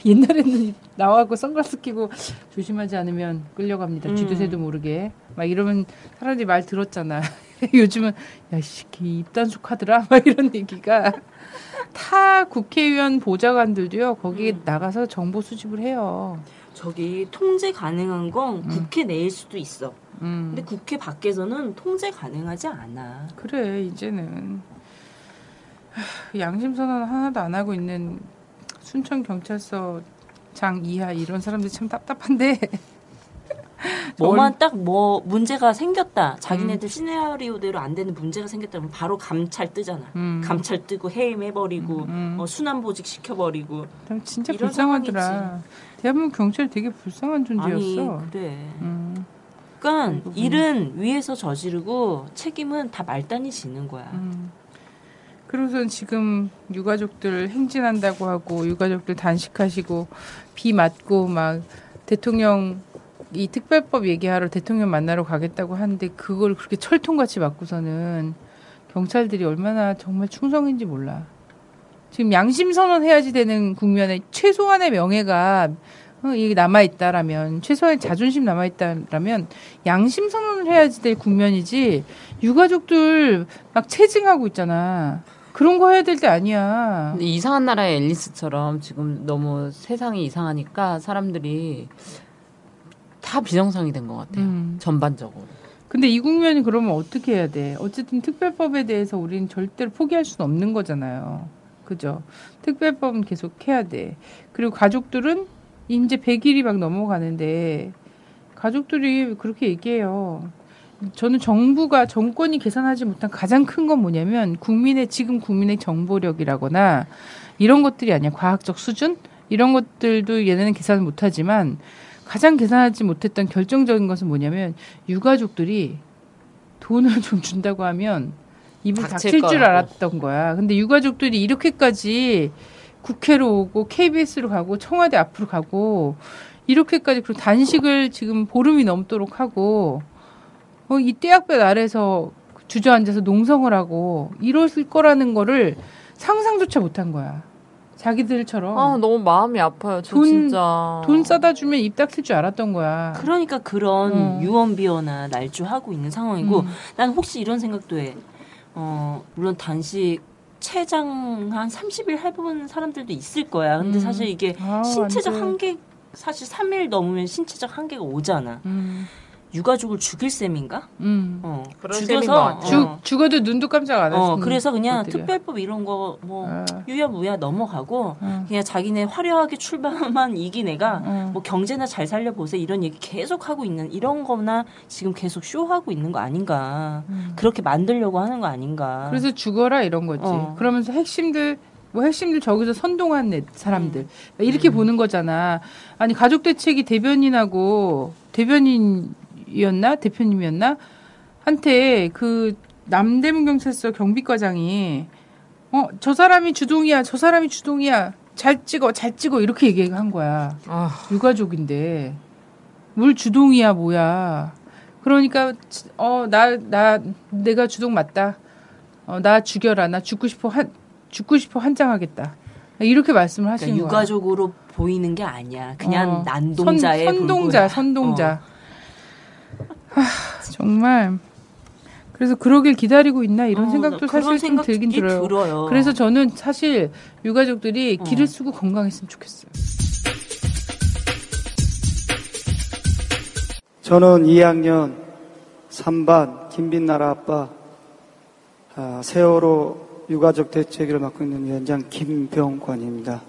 옛날에는 나와고 선글라스 끼고 조심하지 않으면 끌려갑니다. 음. 쥐도 새도 모르게 막 이러면 사람들이 말 들었잖아. 요즘은 야씨 입단속 하더라 막 이런 얘기가 타 국회의원 보좌관들도요 거기에 음. 나가서 정보 수집을 해요. 저기 통제 가능한 건 국회 내일 수도 있어. 음. 근데 국회 밖에서는 통제 가능하지 않아. 그래 이제는 하, 양심 선언 하나도 안 하고 있는 순천 경찰서 장 이하 이런 사람들 참 답답한데 뭐만 딱 뭐 문제가 생겼다. 자기네들 시나리오대로 안 되는 문제가 생겼다 면 바로 감찰 뜨잖아. 음. 감찰 뜨고 해임해버리고 음. 어, 순환 보직 시켜버리고. 참 진짜 이런 불쌍하더라. 대한민국 경찰 되게 불쌍한 아니 존재였어. 그래. 음, 그러니까. 일은 위에서 저지르고 책임은 다 말단이 지는 거야. 음. 그러고선 지금 유가족들 행진한다고 하고 유가족들 단식하시고 비 맞고 막 대통령 이 특별법 얘기하러 대통령 만나러 가겠다고 하는데 그걸 그렇게 철통같이 맞고서는 경찰들이 얼마나 정말 충성인지 몰라. 지금 양심 선언해야지 되는 국면에 최소한의 명예가 어, 이게 남아 있다라면 최소한의 자존심 남아 있다라면 양심 선언을 해야지 될 국면이지 유가족들 막 체증하고 있잖아. 그런 거 해야 될 때 아니야. 근데 이상한 나라의 앨리스처럼 지금 너무 세상이 이상하니까 사람들이 다다 비정상이 된 것 같아요. 음. 전반적으로. 근데 이 국면이 그러면 어떻게 해야 돼? 어쨌든 특별법에 대해서 우리는 절대로 포기할 수는 없는 거잖아요. 그죠? 특별법은 계속 해야 돼. 그리고 가족들은 이제 100일이 막 넘어가는데 가족들이 그렇게 얘기해요. 저는 정부가 정권이 계산하지 못한 가장 큰 건 뭐냐면 국민의 지금 국민의 정보력이라거나 이런 것들이 아니야. 과학적 수준 이런 것들도 얘네는 계산을 못하지만 가장 계산하지 못했던 결정적인 것은 뭐냐면 유가족들이 돈을 좀 준다고 하면 입을 닥칠 닥칠 줄. 알았던 거야. 근데 유가족들이 이렇게까지 국회로 오고 KBS로 가고 청와대 앞으로 가고 이렇게까지 그리고 단식을 지금 보름이 넘도록 하고 어, 이 떼약볕 아래서 주저앉아서 농성을 하고 이랬을 거라는 거를 상상조차 못한 거야. 자기들처럼 아 너무 마음이 아파요. 저 돈- 진짜 돈 싸다 주면 입 닥칠 줄 알았던 거야. 그러니까 그런 어. 유언비어나 날조하고 있는 상황이고 음. 난 혹시 이런 생각도 해. 어, 물론 단식 체장 한 30일 해본 사람들도 있을 거야. 근데 음. 사실 이게 아, 신체적 안 돼. 한계 사실 3일 넘으면 신체적 한계가 오잖아. 음, 유가족을 죽일 셈인가? 음. 어. 죽여서 같아요. 죽, 어. 죽 어도 눈도 깜짝 안 했어. 어, 그래서 그냥 특별법 이런 거뭐 아. 유야무야 넘어가고 어. 그냥 자기네 화려하게 출발만 이긴 애가 어. 뭐 경제나 잘 살려 보세요 이런 얘기 계속 하고 있는 이런 거나 지금 계속 쇼하고 있는 거 아닌가 그렇게 만들려고 하는 거 아닌가 음. 그래서 죽어라 이런 거지. 어. 그러면서 핵심들 뭐 핵심들 저기서 선동한 애- 사람들 이렇게 음. 보는 거잖아. 아니 가족 대책이 대변인하고 대변인 이었나? 대표님이었나? 한테 그 남대문 경찰서 경비과장이 어 저 사람이 주동이야 저 사람이 주동이야 잘 찍어 잘 찍어 이렇게 얘기한 거야. 아, 유가족인데. 뭘 주동이야 뭐야. 그러니까 어나나 내가 주동 맞다. 어 나 죽여라. 나 죽고 싶어 한 죽고 싶어 한장하겠다. 이렇게 말씀을 하시는 그러니까 거야. 유가족으로 보이는 게 아니야. 그냥 어, 난동자의 선, 선동자 불구야. 선동자. 어. 하, 정말 그래서 그러길 기다리고 있나 이런 어, 생각도 사실 좀 들긴 들어요. 들어요. 그래서 저는 사실 유가족들이 어. 길을 쓰고 건강했으면 좋겠어요. 저는 2학년 3반 김빛나라 아빠 아, 세월호 유가족 대책을 맡고 있는 위원장 김병관입니다.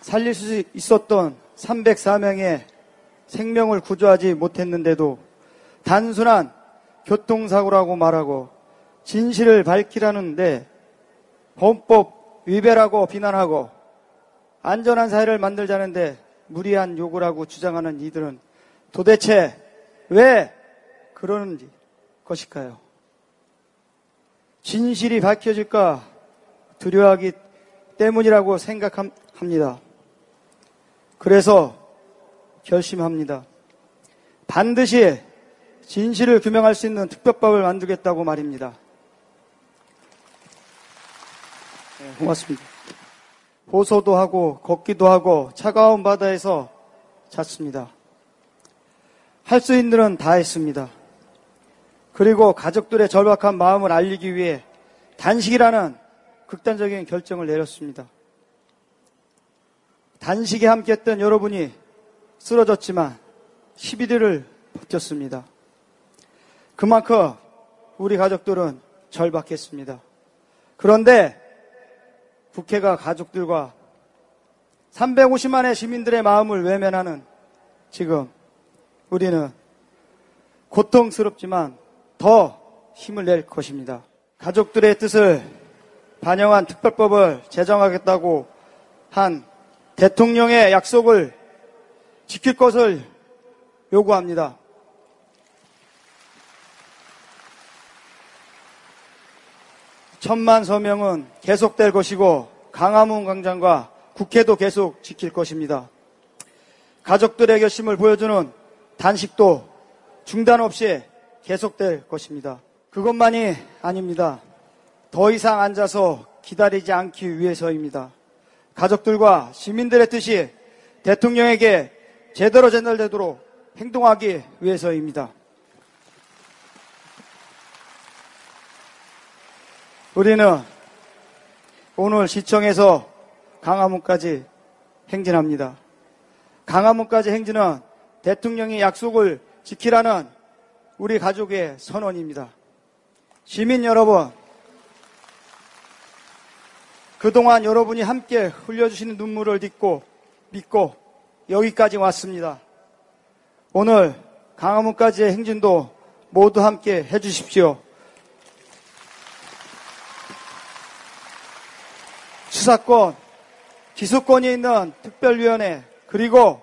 살릴 수 있었던 304명의 생명을 구조하지 못했는데도 단순한 교통사고라고 말하고 진실을 밝히라는데 헌법 위배라고 비난하고 안전한 사회를 만들자는데 무리한 요구라고 주장하는 이들은 도대체 왜 그러는 것일까요? 진실이 밝혀질까 두려워하기 때문이라고 생각합니다. 그래서 결심합니다. 반드시 진실을 규명할 수 있는 특별법을 만들겠다고 말입니다. 네, 고맙습니다. 호소도 하고 걷기도 하고 차가운 바다에서 잤습니다. 할 수 있는 다 했습니다. 그리고 가족들의 절박한 마음을 알리기 위해 단식이라는 극단적인 결정을 내렸습니다. 단식에 함께했던 여러분이 쓰러졌지만 11일을 버텼습니다. 그만큼 우리 가족들은 절박했습니다. 그런데 국회가 가족들과 350만의 시민들의 마음을 외면하는 지금 우리는 고통스럽지만 더 힘을 낼 것입니다. 가족들의 뜻을 반영한 특별법을 제정하겠다고 한 대통령의 약속을 지킬 것을 요구합니다. 천만 서명은 계속될 것이고 강화문 광장과 국회도 계속 지킬 것입니다. 가족들의 결심을 보여주는 단식도 중단 없이 계속될 것입니다. 그것만이 아닙니다. 더 이상 앉아서 기다리지 않기 위해서입니다. 가족들과 시민들의 뜻이 대통령에게 제대로 전달되도록 행동하기 위해서입니다. 우리는 오늘 시청에서 강화문까지 행진합니다. 강화문까지 행진은 대통령의 약속을 지키라는 우리 가족의 선언입니다. 시민 여러분, 그동안 여러분이 함께 흘려주시는 눈물을 딛고 믿고 여기까지 왔습니다. 오늘 강화문까지의 행진도 모두 함께 해주십시오. 수사권, 기소권이 있는 특별위원회, 그리고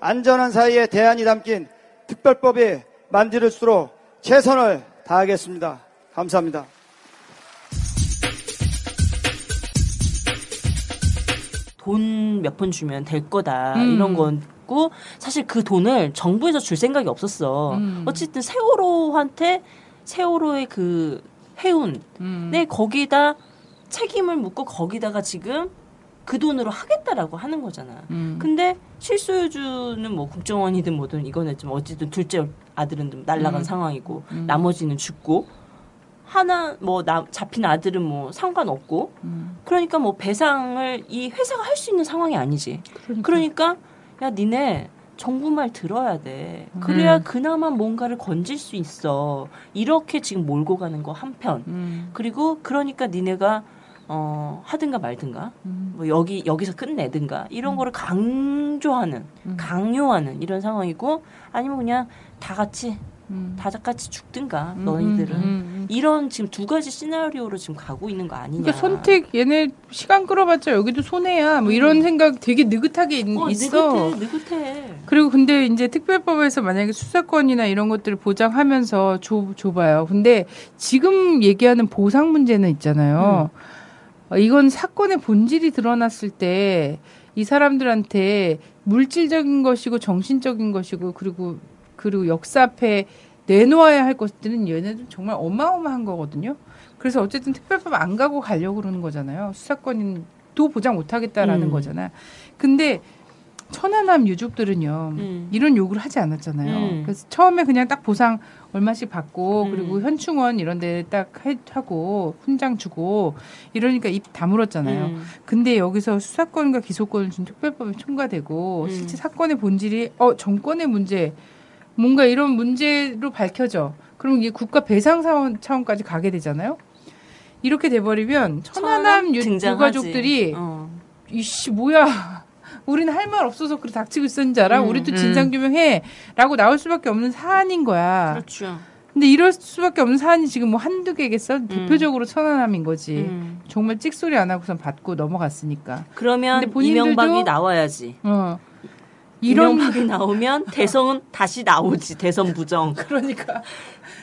안전한 사이에 대안이 담긴 특별법이 만들수록 최선을 다하겠습니다. 감사합니다. 돈 몇 푼 주면 될 거다 음. 이런 거고 사실 그 돈을 정부에서 줄 생각이 없었어. 음. 어쨌든 세월호한테 세월호의 그 해운 음. 네 거기다 책임을 묻고 거기다가 지금 그 돈으로 하겠다라고 하는 거잖아. 음. 근데 실소유주는 뭐 국정원이든 뭐든 이거는 좀 어쨌든 둘째 아들은 좀 날라간 음. 상황이고 음. 나머지는 죽고 하나 뭐 나, 잡힌 아들은 뭐 상관없고 음. 그러니까 뭐 배상을 이 회사가 할 수 있는 상황이 아니지. 그러니까. 그러니까 야 니네 정부 말 들어야 돼. 그래야 음. 그나마 뭔가를 건질 수 있어. 이렇게 지금 몰고 가는 거 한편. 음. 그리고 그러니까 니네가 어 하든가 말든가 음. 뭐 여기 여기서 끝내든가 이런 거를 강조하는 음. 강요하는 이런 상황이고 아니면 그냥 다 같이 음. 다 같이 죽든가 음, 너희들은 음, 음. 이런 지금 두 가지 시나리오로 지금 가고 있는 거 아니냐. 그러니까 선택 얘네 시간 끌어봤자 여기도 손해야 뭐 이런 생각 되게 느긋하게 있, 어, 있어. 느긋해, 느긋해. 그리고 근데 이제 특별법에서 만약에 수사권이나 이런 것들을 보장하면서 줘, 줘봐요. 근데 지금 얘기하는 보상 문제는 있잖아요. 어, 이건 사건의 본질이 드러났을 때 이 사람들한테 물질적인 것이고 정신적인 것이고 그리고 그리고 역사 앞에 내놓아야 할 것들은 얘네들 정말 어마어마한 거거든요. 그래서 어쨌든 특별법 안 가고 가려고 그러는 거잖아요. 수사권도 보장 못 하겠다라는 음. 거잖아. 근데 천안함 유족들은요. 음. 이런 요구를 하지 않았잖아요. 음. 그래서 처음에 그냥 딱 보상 얼마씩 받고 음. 그리고 현충원 이런 데 딱 하고 훈장 주고 이러니까 입 다물었잖아요. 음. 근데 여기서 수사권과 기소권을 준 특별법이 통과되고 음. 실제 사건의 본질이 어 정권의 문제 뭔가 이런 문제로 밝혀져. 그럼 이게 국가 배상 사원 차원까지 가게 되잖아요. 이렇게 돼버리면 천안함 유. 유가족들이 어. 이씨 뭐야 우리는 할 말 없어서 그래 닥치고 있었는 줄 알아 음, 우리도 음. 진상 규명해라고 나올 수밖에 없는 사안인 거야 그렇죠. 근데 이럴 수밖에 없는 사안이 지금 뭐 한두 개겠어 대표적으로 천안함인 거지 음. 정말 찍소리 안 하고선 받고 넘어갔으니까 그러면 본인들도- 이명박이 나와야지. 어 이런 이명박이 나오면 대성은 다시 나오지. 대선 부정. 그러니까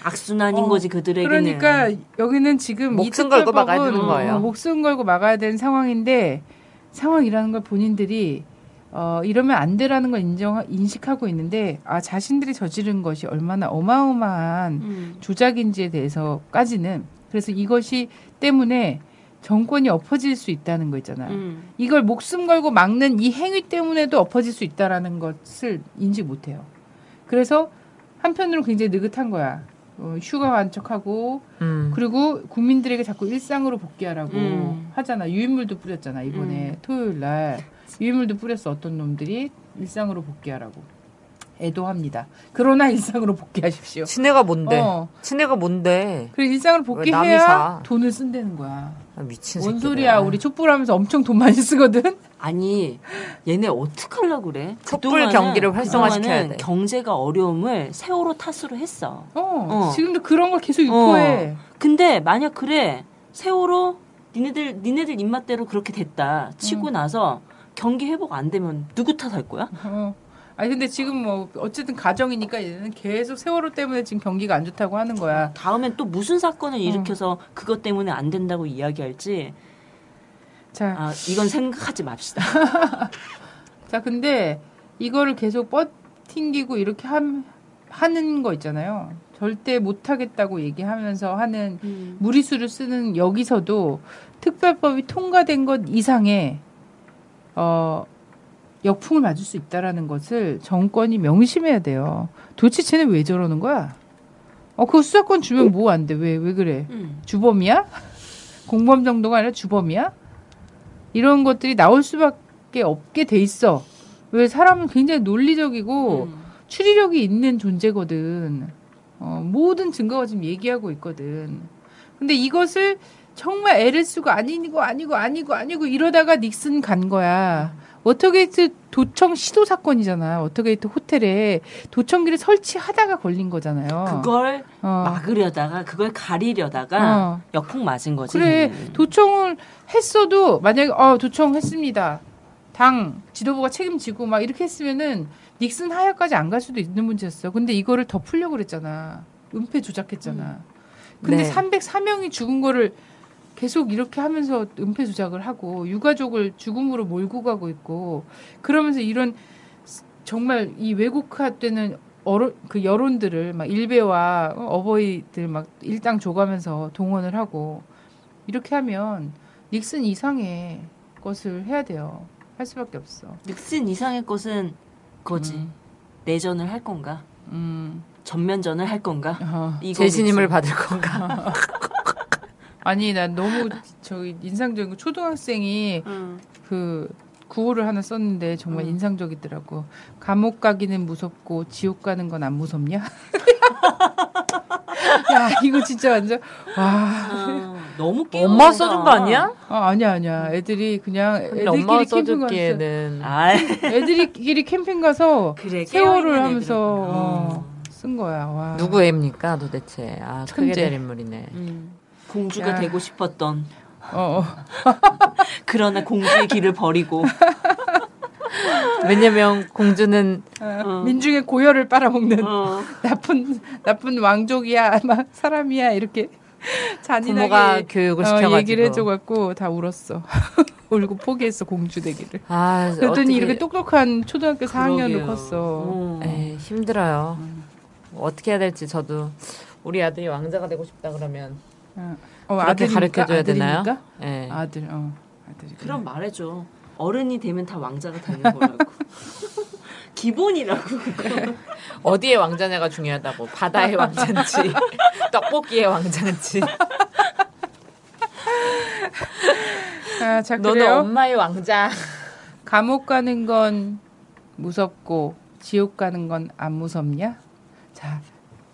악순환인 어, 거지 그들에게는. 그러니까 여기는 지금 목숨 이 걸고 막아야 되는 거예요. 어, 목숨 걸고 막아야 되는 상황인데 상황이라는 걸 본인들이 어, 이러면 안 되라는 걸 인정 인식하고 있는데 아 자신들이 저지른 것이 얼마나 어마어마한 음. 조작인지에 대해서까지는 그래서 이것이 때문에 정권이 엎어질 수 있다는 거 있잖아요. 음. 이걸 목숨 걸고 막는 이 행위 때문에도 엎어질 수 있다라는 것을 인지 못해요. 그래서 한편으로 굉장히 느긋한 거야. 어, 휴가 완척하고 음. 그리고 국민들에게 자꾸 일상으로 복귀하라고 음. 하잖아. 유인물도 뿌렸잖아 이번에 음. 토요일 날 유인물도 뿌렸어 어떤 놈들이 일상으로 복귀하라고 애도합니다. 그러나 일상으로 복귀하십시오. 친애가 뭔데? 어. 친애가 뭔데? 그리고 일상으로 복귀해야 사? 돈을 쓴다는 거야. 아, 미친 뭔 새끼들. 소리야? 우리 촛불하면서 엄청 돈 많이 쓰거든. 아니 얘네 어떡하려고 그래? 촛불 그동안은- 경기를 활성화시켜야 돼. 경제가 어려움을 세월호 탓으로 했어. 어, 어. 지금도 그런 걸 계속 유포해. 근데 만약 그래 세월호 니네들 니네들 입맛대로 그렇게 됐다 치고 나서 경기 회복 안 되면 누구 탓할 거야? 어. 아니 근데 지금 뭐 어쨌든 가정이니까 얘는 계속 세월호 때문에 지금 경기가 안 좋다고 하는 거야. 다음엔 또 무슨 사건을 일으켜서 그것 때문에 안 된다고 이야기할지 자, 아 이건 생각하지 맙시다. 자 근데 이거를 계속 뻗팅기고 이렇게 함, 하는 거 있잖아요. 절대 못 하겠다고 얘기하면서 하는 음. 무리수를 쓰는 여기서도 특별법이 통과된 것 이상의 어 역풍을 맞을 수 있다라는 것을 정권이 명심해야 돼요. 도대체 쟤는 왜 저러는 거야? 어, 그 수사권 주면 뭐 안 돼? 왜, 왜 그래? 음. 주범이야? 공범 정도가 아니라 주범이야? 이런 것들이 나올 수밖에 없게 돼 있어. 왜 사람은 굉장히 논리적이고 음. 추리력이 있는 존재거든. 어, 모든 증거가 지금 얘기하고 있거든. 근데 이것을 정말 애를 쓰고 아니고 아니고 아니고 아니고 이러다가 닉슨 간 거야. 워터게이트 도청 시도 사건이잖아. 워터게이트 호텔에 도청기를 설치하다가 걸린 거잖아요. 그걸 어. 막으려다가 그걸 가리려다가 어. 역풍 맞은 거지. 그래 도청을 했어도 만약에 어 도청했습니다. 당 지도부가 책임지고 막 이렇게 했으면은 닉슨 하야까지 안 갈 수도 있는 문제였어. 근데 이거를 덮으려고 그랬잖아. 은폐 조작했잖아. 근데 네. 304명이 죽은 거를 계속 이렇게 하면서 은폐 조작을 하고 유가족을 죽음으로 몰고 가고 있고 그러면서 이런 정말 이 왜곡화되는 어론, 그 여론들을 막 일베와 어버이들 막 일당 줘가면서 동원을 하고 이렇게 하면 닉슨 이상의 것을 해야 돼요. 할 수밖에 없어. 닉슨 이상의 것은 거지. 내전을 할 건가? 음. 전면전을 할 건가? 어. 이거겠지. 재신임을 받을 건가? 아니 난 너무 저기 인상적인 거 초등학생이 음. 그 구호를 하나 썼는데 정말 음. 인상적이더라고. 감옥 가기는 무섭고 지옥 가는 건 안 무섭냐? 야 이거 진짜 완전 와. 아, 너무 끼워. 엄마 써준 거 아니야? 아, 아니야 아니야. 애들이 그냥 애들끼리 캠핑 아, 애들끼리 캠핑 가서 그래. 세월을 하면서. 어, 쓴 거야. 와. 누구 애입니까 도대체? 아 크게 천재. 될 인물이네. 음. 공주가 야. 되고 싶었던 어, 어. 그러나 공주의 길을 버리고 왜냐면 공주는 어. 민중의 고열을 빨아먹는 어. 나쁜 나쁜 왕족이야, 막 사람이야 이렇게 잔인하게 교육을 어, 시켜가지고 얘기를 해줘갖고 다 울었어. 울고 포기했어 공주 되기를. 아 그랬더니 어떻게- 이렇게 똑똑한 초등학교 4학년으로 그러게요. 컸어. 어. 에이, 힘들어요. 어떻게 해야 될지 저도 우리 아들이 왕자가 되고 싶다 그러면 어, 그렇게 아들이니까? 가르쳐줘야 되나요? 예. 아들, 어, 아들이. 그럼 말해줘. 어른이 되면 다 왕자가 되는 거라고. 기본이라고. 어디의 왕자냐가 중요하다고 바다의 왕자인지 떡볶이의 왕자인지 아, 자, 너는 그래요? 엄마의 왕자 감옥 가는 건 무섭고 지옥 가는 건 안 무섭냐? 자,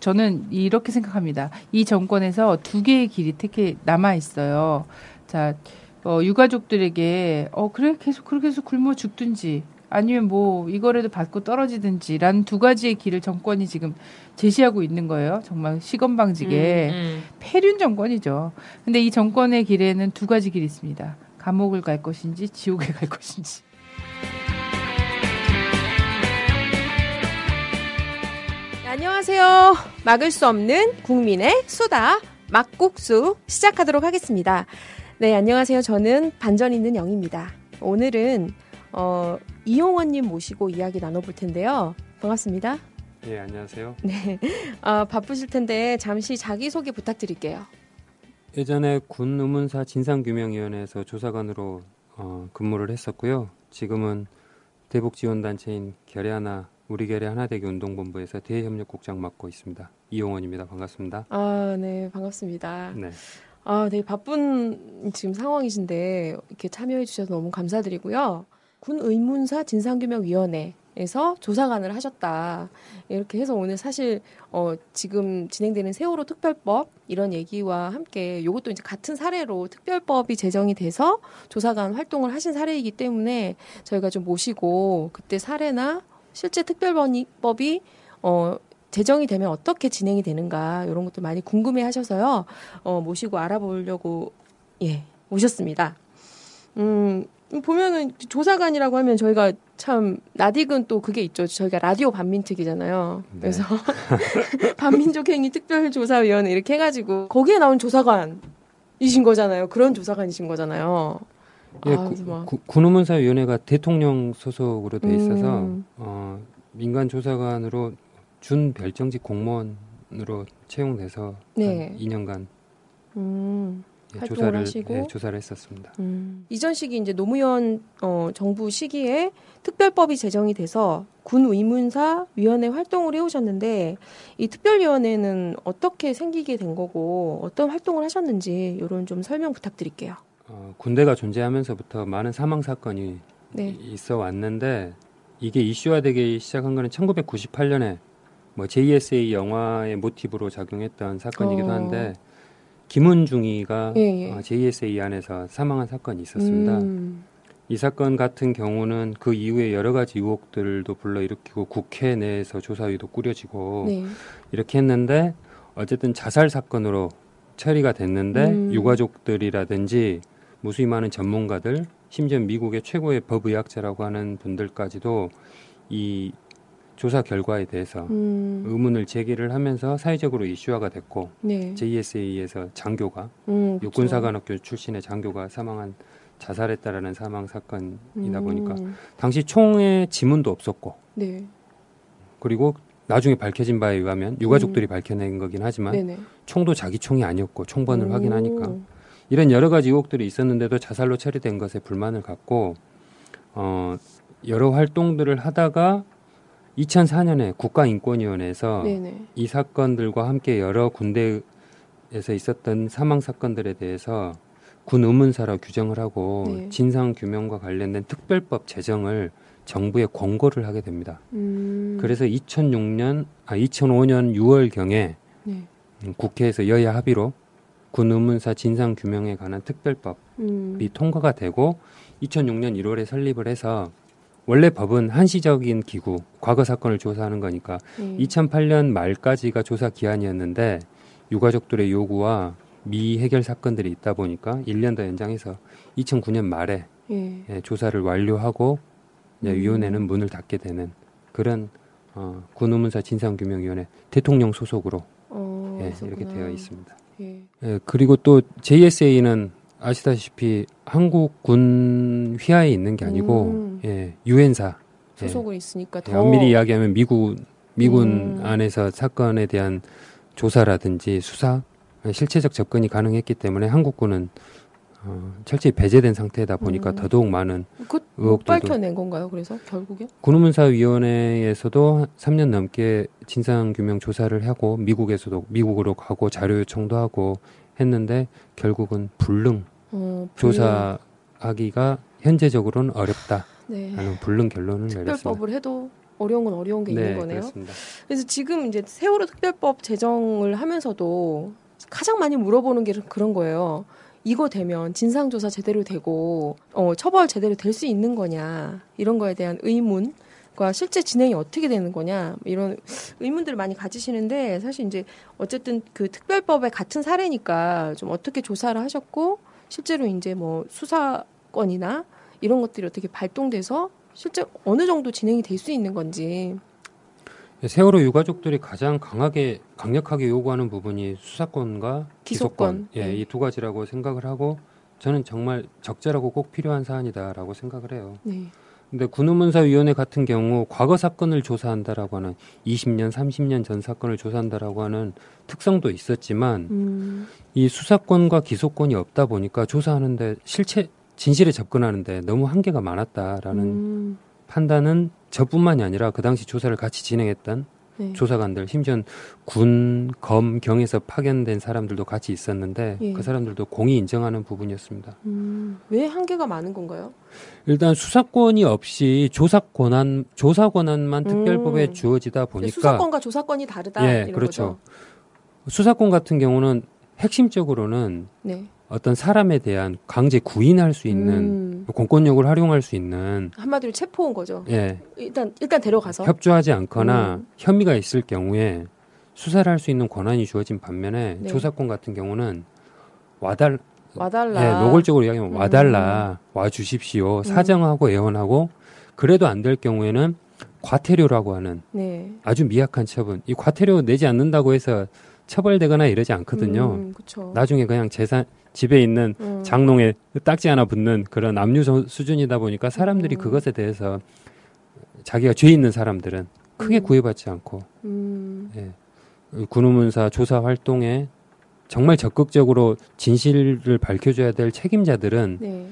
저는 이렇게 생각합니다. 이 정권에서 두 개의 길이 특히 남아 있어요. 자, 어, 유가족들에게 어 그래 계속 그렇게 해서 굶어 죽든지 아니면 뭐 이거라도 받고 떨어지든지라는 두 가지의 길을 정권이 지금 제시하고 있는 거예요. 정말 시건방지게. 음. 폐륜 정권이죠. 근데 이 정권의 길에는 두 가지 길이 있습니다. 감옥을 갈 것인지 지옥에 갈 것인지. 안녕하세요. 막을 수 없는 국민의 수다 막국수 시작하도록 하겠습니다. 네, 안녕하세요. 저는 반전 있는 영입니다. 오늘은 어, 이용원님 모시고 이야기 나눠볼 텐데요. 반갑습니다. 예, 안녕하세요. 네, 아, 바쁘실 텐데 잠시 자기 소개 부탁드릴게요. 예전에 군 의문사 진상규명위원회에서 조사관으로 어, 근무를 했었고요. 지금은 대북지원단체인 결의하나 우리 결의 하나대교 운동본부에서 대협력국장 맡고 있습니다. 이용원입니다. 반갑습니다. 아, 네, 반갑습니다. 네. 아, 되게 바쁜 지금 상황이신데 이렇게 참여해 주셔서 너무 감사드리고요. 군 의문사 진상규명위원회 에서 조사관을 하셨다. 이렇게 해서 오늘 사실 어 지금 진행되는 세월호 특별법 이런 얘기와 함께 이것도 이제 같은 사례로 특별법이 제정이 돼서 조사관 활동을 하신 사례이기 때문에 저희가 좀 모시고 그때 사례나 실제 특별법이 어 제정이 되면 어떻게 진행이 되는가 이런 것도 많이 궁금해 하셔서요. 어, 모시고 알아보려고 예, 오셨습니다. 음, 보면은 조사관이라고 하면 저희가 참 나딕은 또 그게 있죠. 저희가 라디오 반민특이잖아요. 네. 그래서 반민족행위 특별조사위원회 이렇게 해가지고 거기에 나온 조사관이신 거잖아요. 그런 조사관이신 거잖아요. 예, 아, 구- 그래서 막- 구- 군 의문사위원회가 대통령 소속으로 돼 있어서 음. 어, 민간 조사관으로 준 별정직 공무원으로 채용돼서 네. 한 2년간 음, 예, 조사를 하시고. 예, 조사를 했었습니다. 음. 이전 시기 이제 노무현 어, 정부 시기에 특별법이 제정이 돼서 군 의문사 위원회 활동을 해오셨는데 이 특별위원회는 어떻게 생기게 된 거고 어떤 활동을 하셨는지 이런 좀 설명 부탁드릴게요. 어, 군대가 존재하면서부터 많은 사망 사건이 네. 있어 왔는데 이게 이슈화되기 시작한 거는 1998년에 뭐 JSA 영화의 모티브로 작용했던 사건이기도 어. 한데 김은중이가 예, 예. 어, JSA 안에서 사망한 사건이 있었습니다. 음, 이 사건 같은 경우는 그 이후에 여러 가지 의혹들도 불러일으키고 국회 내에서 조사위도 꾸려지고 네. 이렇게 했는데 어쨌든 자살 사건으로 처리가 됐는데 음. 유가족들이라든지 무수히 많은 전문가들 심지어 미국의 최고의 법의학자라고 하는 분들까지도 이 조사 결과에 대해서 음, 의문을 제기를 하면서 사회적으로 이슈화가 됐고 네. JSA에서 장교가 음. 육군사관학교 출신의 장교가 사망한 자살했다라는 사망 사건이다 음, 보니까 당시 총에 지문도 없었고 네. 그리고 나중에 밝혀진 바에 의하면 유가족들이 밝혀낸 거긴 하지만 음. 네네. 총도 자기 총이 아니었고 총번을 오. 확인하니까 이런 여러 가지 의혹들이 있었는데도 자살로 처리된 것에 불만을 갖고 어 여러 활동들을 하다가 2004년에 국가인권위원회에서 네네. 이 사건들과 함께 여러 군대에서 있었던 사망 사건들에 대해서 군 의문사로 규정을 하고 네. 진상 규명과 관련된 특별법 제정을 정부에 권고를 하게 됩니다. 음, 그래서 2006년 아 2005년 6월 경에 네. 음, 국회에서 여야 합의로 군 의문사 진상 규명에 관한 특별법이 음, 통과가 되고 2006년 1월에 설립을 해서 원래 법은 한시적인 기구, 과거 사건을 조사하는 거니까 네. 2008년 말까지가 조사 기한이었는데 유가족들의 요구와 미해결 사건들이 있다 보니까 1년 더 연장해서 2009년 말에 예. 예, 조사를 완료하고 이제 음. 위원회는 문을 닫게 되는 그런 어, 군의문사 진상규명위원회 대통령 소속으로 어, 예. 이렇게 되어 있습니다. 예. 예, 그리고 또 JSA는 아시다시피 한국 군 휘하에 있는 게 아니고 음. 예, 유엔사 예, 소속을 있으니까 예, 더 엄밀히 이야기하면 미국 미군 음. 안에서 사건에 대한 조사라든지 수사 예, 실체적 접근이 가능했기 때문에 한국군은 어, 철저히 배제된 상태다 보니까 음. 더더욱 많은 의혹들도- 밝혀낸 건가요? 그래서 결국에? 군의문사위원회에서도 3년 넘게 진상 규명 조사를 하고 미국에서도 미국으로 가고 자료 요청도 하고 했는데 결국은 불능 어, 불- 조사하기가 현재적으로는 어렵다라는 네. 불능 결론을 내렸습니다. 특별법을 해도 어려운 건 어려운 게 네, 있는 거네요. 그렇습니다. 그래서 지금 이제 세월호 특별법 제정을 하면서도 가장 많이 물어보는 게 그런 거예요. 이거 되면 진상조사 제대로 되고 어, 처벌 제대로 될 수 있는 거냐 이런 거에 대한 의문 과 실제 진행이 어떻게 되는 거냐 이런 의문들을 많이 가지시는데 사실 이제 어쨌든 그 특별법의 같은 사례니까 좀 어떻게 조사를 하셨고 실제로 이제 뭐 수사권이나 이런 것들이 어떻게 발동돼서 실제 어느 정도 진행이 될 수 있는 건지 세월호 유가족들이 가장 강하게 강력하게 요구하는 부분이 수사권과 기소권, 기소권. 예, 네. 이두 가지라고 생각을 하고 저는 정말 적절하고 꼭 필요한 사안이다라고 생각을 해요. 네. 근데 군의문사위원회 같은 경우 과거 사건을 조사한다라고 하는 20년, 30년 전 사건을 조사한다라고 하는 특성도 있었지만 음, 이 수사권과 기소권이 없다 보니까 조사하는데 실체 진실에 접근하는데 너무 한계가 많았다라는 음, 판단은 저뿐만이 아니라 그 당시 조사를 같이 진행했던 네. 조사관들 심지어 군, 검, 경에서 파견된 사람들도 같이 있었는데 예. 그 사람들도 공이 인정하는 부분이었습니다. 음, 왜 한계가 많은 건가요? 일단 수사권이 없이 조사 권한 조사 권한만 특별법에 음. 주어지다 보니까 수사권과 조사권이 다르다 예, 그렇죠. 거죠. 수사권 같은 경우는 핵심적으로는 네. 어떤 사람에 대한 강제 구인할 수 있는 음, 공권력을 활용할 수 있는 한마디로 체포온 거죠. 예, 일단 일단 데려가서 협조하지 않거나 음. 혐의가 있을 경우에 수사를 할 수 있는 권한이 주어진 반면에 네. 조사권 같은 경우는 와달 와달라. 예, 노골적으로 이야기하면 음. 와달라 와 주십시오 사정하고 애원하고 그래도 안 될 경우에는 과태료라고 하는 네. 아주 미약한 처분 이 과태료 내지 않는다고 해서 처벌되거나 이러지 않거든요 음. 나중에 그냥 재산 집에 있는 음, 장롱에 딱지 하나 붙는 그런 압류 수- 수준이다 보니까 사람들이 음. 그것에 대해서 자기가 죄 있는 사람들은 크게 음. 구애받지 않고 음, 예. 군의문사 조사 활동에 정말 적극적으로 진실을 밝혀줘야 될 책임자들은 네.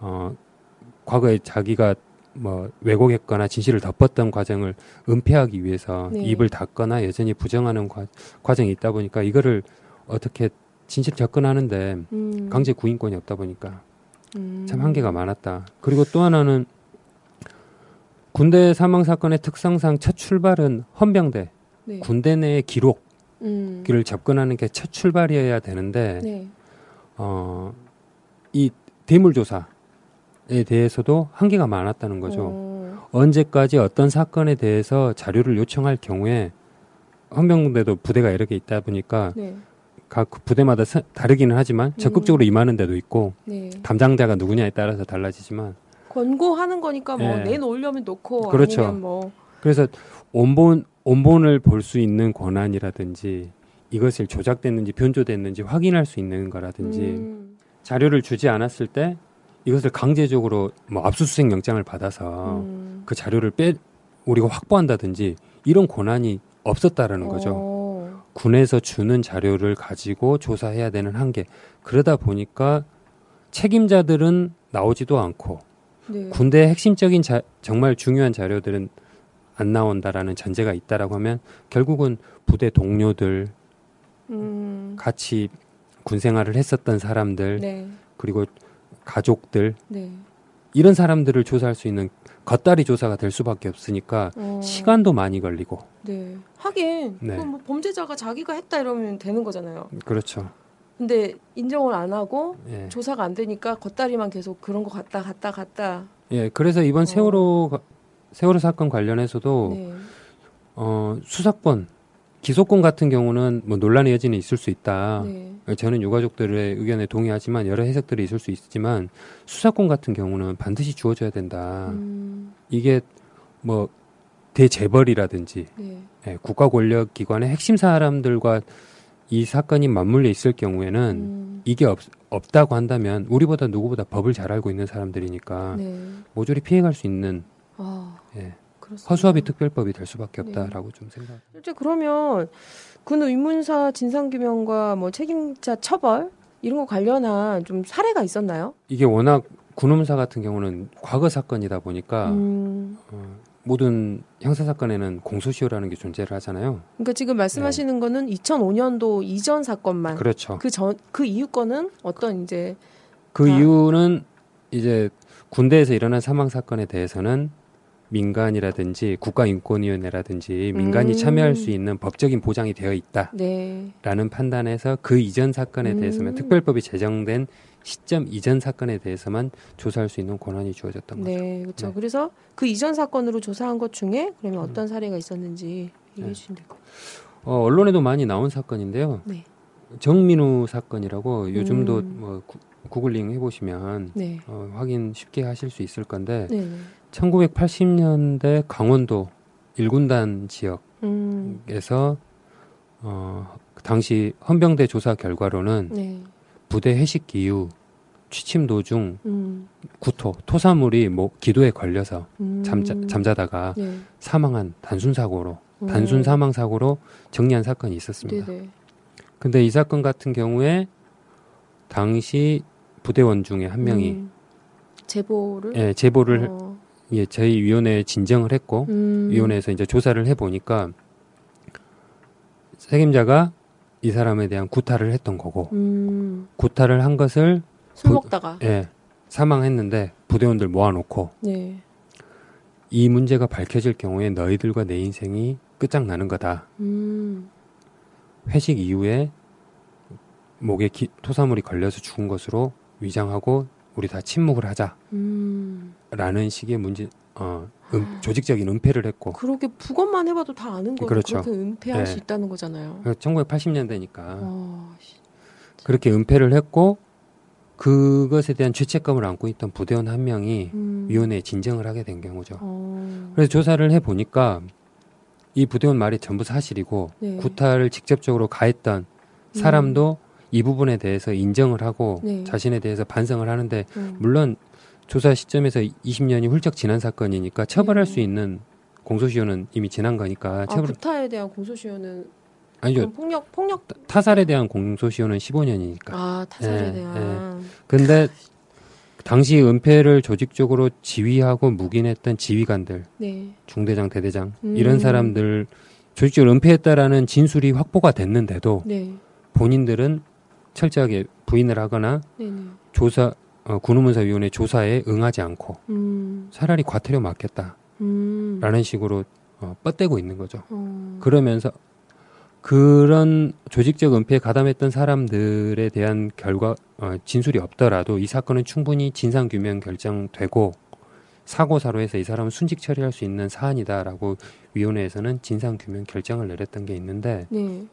어, 과거에 자기가 뭐 왜곡했거나 진실을 덮었던 과정을 은폐하기 위해서 네. 입을 닫거나 여전히 부정하는 과, 과정이 있다 보니까 이거를 어떻게 진실 접근하는데 음, 강제 구인권이 없다 보니까 음, 참 한계가 많았다. 그리고 또 하나는 군대 사망 사건의 특성상 첫 출발은 헌병대 네. 군대 내의 기록을 음. 접근하는 게 첫 출발이어야 되는데 네. 어, 이 대물 조사에 대해서도 한계가 많았다는 거죠. 어. 언제까지 어떤 사건에 대해서 자료를 요청할 경우에 헌병대도 부대가 여러 개 있다 보니까 네. 각 부대마다 사- 다르기는 하지만 적극적으로 임하는 데도 있고 네. 담당자가 누구냐에 따라서 달라지지만 권고하는 거니까 뭐 예. 내놓으려면 놓고 그렇죠. 아니면 뭐 그래서 원본 원본을 볼 수 있는 권한이라든지 이것을 조작됐는지 변조됐는지 확인할 수 있는 거라든지 음. 자료를 주지 않았을 때 이것을 강제적으로 뭐 압수수색 영장을 받아서 음. 그 자료를 빼 우리가 확보한다든지 이런 권한이 없었다라는 거죠. 어. 군에서 주는 자료를 가지고 조사해야 되는 한계. 그러다 보니까 책임자들은 나오지도 않고 네. 군대의 핵심적인 자, 정말 중요한 자료들은 안 나온다라는 전제가 있다라고 하면 결국은 부대 동료들 음. 같이 군 생활을 했었던 사람들 네. 그리고 가족들 네. 이런 사람들을 조사할 수 있는 겉다리 조사가 될 수밖에 없으니까 어. 시간도 많이 걸리고 네. 하긴 네. 뭐 범죄자가 자기가 했다 이러면 되는 거잖아요. 그렇죠. 근데 인정을 안 하고 예. 조사가 안 되니까 겉다리만 계속 그런 거 갔다 갔다 갔다. 예, 그래서 이번 세월호 가- 세월호 사건 관련해서도 네. 어, 수사권 기소권 같은 경우는 뭐 논란의 여지는 있을 수 있다. 네. 저는 유가족들의 의견에 동의하지만 여러 해석들이 있을 수 있지만 수사권 같은 경우는 반드시 주어져야 된다. 음. 이게 뭐 대재벌이라든지 네. 예, 국가 권력 기관의 핵심 사람들과 이 사건이 맞물려 있을 경우에는 음. 이게 없, 없다고 한다면 우리보다 누구보다 법을 잘 알고 있는 사람들이니까 네. 모조리 피해갈 수 있는 아, 예, 그렇습니다. 허수아비 특별법이 될 수밖에 네. 없다라고 좀 생각. 실제 그러면 군 의문사 진상규명과 뭐 책임자 처벌 이런 거 관련한 좀 사례가 있었나요? 이게 워낙 군음사 같은 경우는 과거 사건이다 보니까 음. 어, 모든 형사 사건에는 공소시효라는 게 존재를 하잖아요. 그러니까 지금 말씀하시는 거는 2005년도 이전 사건만 네. 그렇죠. 그전그 이후 거는 어떤 이제 그 아. 이유는 이제 군대에서 일어난 사망 사건에 대해서는 민간이라든지 국가인권위원회라든지 민간이 음. 참여할 수 있는 법적인 보장이 되어 있다라는 네. 판단에서 그 이전 사건에 대해서만 음. 특별법이 제정된 시점 이전 사건에 대해서만 조사할 수 있는 권한이 주어졌던 거죠. 네, 그렇죠. 네. 그래서 그 이전 사건으로 조사한 것 중에 그러면 어떤 사례가 있었는지 얘기해 네. 주시면 될것 같아요. 어, 언론에도 많이 나온 사건인데요. 네. 정민우 사건이라고 요즘도 음. 뭐 구, 구글링 해보시면 네. 어, 확인 쉽게 하실 수 있을 건데 네. 네. 1980년대 강원도 일군단 지역에서 음. 어, 그 당시 헌병대 조사 결과로는 네. 부대 회식 이후 취침 도중 음. 구토 토사물이 목 기도에 걸려서 음. 잠자, 잠자다가 네. 사망한 단순 사고로 음. 단순 사망 사고로 정리한 사건이 있었습니다. 네, 네. 근데 이 사건 같은 경우에 당시 부대원 중에 한 명이 음. 제보를 예, 제보를 어. 예, 저희 위원회에 진정을 했고 음. 위원회에서 이제 조사를 해 보니까 책임자가 이 사람에 대한 구타를 했던 거고 음. 구타를 한 것을 술 부- 먹다가 예, 사망했는데 부대원들 모아놓고 네. 이 문제가 밝혀질 경우에 너희들과 내 인생이 끝장나는 거다. 음. 회식 이후에 목에 기- 토사물이 걸려서 죽은 것으로 위장하고 우리 다 침묵을 하자라는 음. 식의 문제 어, 음, 조직적인 은폐를 했고 그렇게 북언만 해봐도 다 아는 거고 그렇죠. 그렇게 은폐할 네. 수 있다는 거잖아요. 1980년대니까 어, 씨. 그렇게 은폐를 했고 그것에 대한 죄책감을 안고 있던 부대원 한 명이 음. 위원회에 진정을 하게 된 경우죠. 어. 그래서 조사를 해 보니까 이 부대원 말이 전부 사실이고 네. 구타를 직접적으로 가했던 사람도 이 부분에 대해서 인정을 하고 네. 자신에 대해서 반성을 하는데 음. 물론 조사 시점에서 20년이 훌쩍 지난 사건이니까 처벌할 네. 수 있는 공소시효는 이미 지난 거니까 아, 처벌 구타에 대한 공소시효는 아니죠 폭력 폭력 타살에 대한 공소시효는 15년이니까 아 타살에 예, 대한 근데 당시 은폐를 조직적으로 지휘하고 묵인했던 지휘관들 네. 중대장 대대장 음. 이런 사람들 조직적으로 은폐했다라는 진술이 확보가 됐는데도 네. 본인들은 철저하게 부인을 하거나 네네. 조사 어, 군의문사위원회 조사에 응하지 않고 음. 차라리 과태료 맞겠다 음. 라는 식으로 어, 뻗대고 있는 거죠. 어. 그러면서 그런 조직적 은폐에 가담했던 사람들에 대한 결과 어, 진술이 없더라도 이 사건은 충분히 진상 규명 결정되고 사고 사로 해서 이 사람은 순직 처리할 수 있는 사안이다라고 위원회에서는 진상 규명 결정을 내렸던 게 있는데 네.